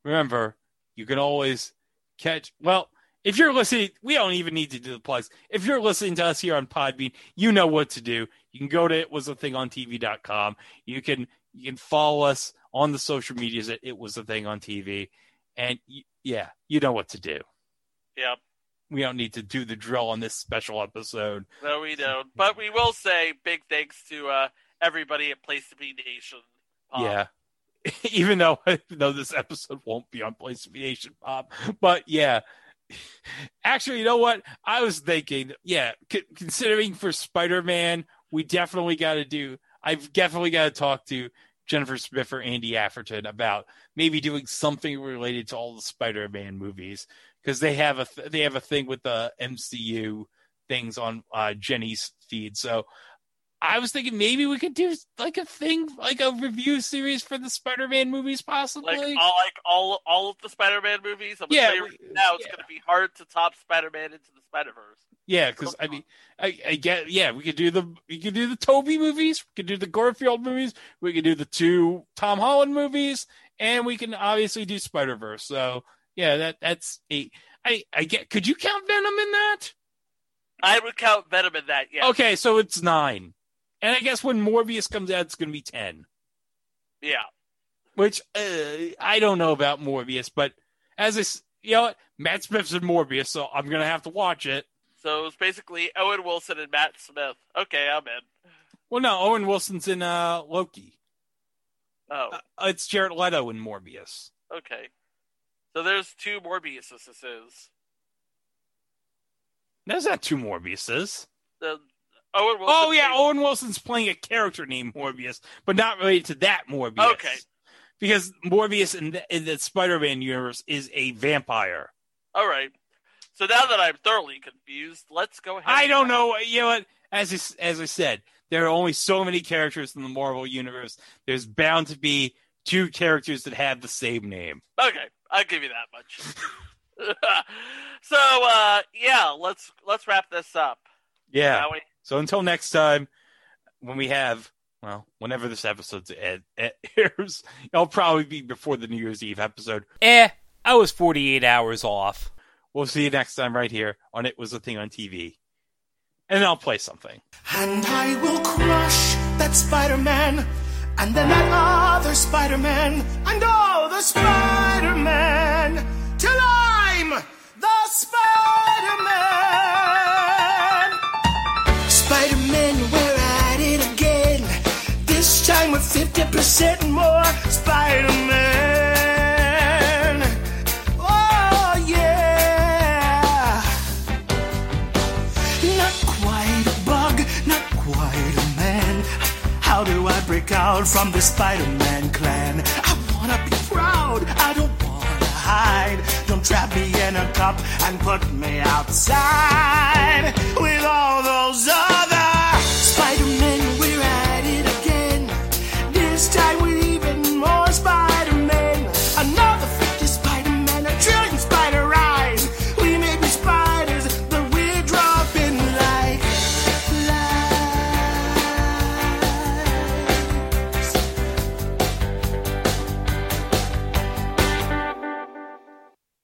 remember, you can always catch. Well, if you're listening, we don't even need to do the plugs. If you're listening to us here on Podbean, you know what to do. You can go to it was a thing on TV.com. You can you can follow us on the social medias at it was a thing on TV, and y- yeah, you know what to do. Yep. We don't need to do the drill on this special episode. No, we don't. But we will say big thanks to uh, everybody at Place to Be Nation. Um, Yeah. even though even though this episode won't be on Place of PlayStation Pop, but yeah. Actually, you know what? I was thinking, yeah, c- considering for Spider-Man, we definitely got to do. I've definitely got to talk to Jennifer Smith or Andy Afferton about maybe doing something related to all the Spider-Man movies because they have a th- they have a thing with the MCU things on uh, Jenny's feed. So I was thinking maybe we could do like a thing, like a review series for the Spider-Man movies, possibly. Like all, like all, all of the Spider-Man movies. I'm Yeah, you right now, it's gonna be hard to top Spider-Man into the Spider-Verse. yeah, because I mean, I, I get, yeah, we could do the we could do the Tobey movies, we could do the Garfield movies, we could do the two Tom Holland movies, and we can obviously do Spider Verse. So yeah, that that's a I I get. Could you count Venom in that? I would count Venom in that. Yeah. Okay, so it's nine, and I guess when Morbius comes out, it's going to be ten. Yeah. Which uh, I don't know about Morbius, but as I, you know. Matt Smith's in Morbius, so I'm gonna have to watch it. So it's basically Owen Wilson and Matt Smith. Okay, I'm in. Well, no, Owen Wilson's in uh, Loki. Oh, Uh, it's Jared Leto in Morbius. okay. So there's two Morbiuses. This is There's not two Morbiuses. the Owen Wilson. Oh yeah, Owen Wilson's playing a character named Morbius, but not related to that Morbius. Okay. Because Morbius in the, in the Spider-Man universe is a vampire. All right. So now that I'm thoroughly confused, let's go ahead. I don't know. You know what? As I, as I said, there are only so many characters in the Marvel universe. There's bound to be two characters that have the same name. Okay, I'll give you that much. so uh, yeah, let's let's wrap this up. Yeah. Shall we? So until next time, when we have well, whenever this episode airs, ed- it'll probably be before the New Year's Eve episode. Eh, I was 48 hours off. We'll see you next time right here on It Was a Thing on TV. And I'll play something. And I will crush that Spider Man, and then that other Spider Man, and all the Spider Man, till I'm the Spider 50% more Spider Man. Oh, yeah. Not quite a bug, not quite a man. How do I break out from the Spider Man clan? I wanna be proud, I don't wanna hide. Don't trap me in a cup and put me outside with all those other.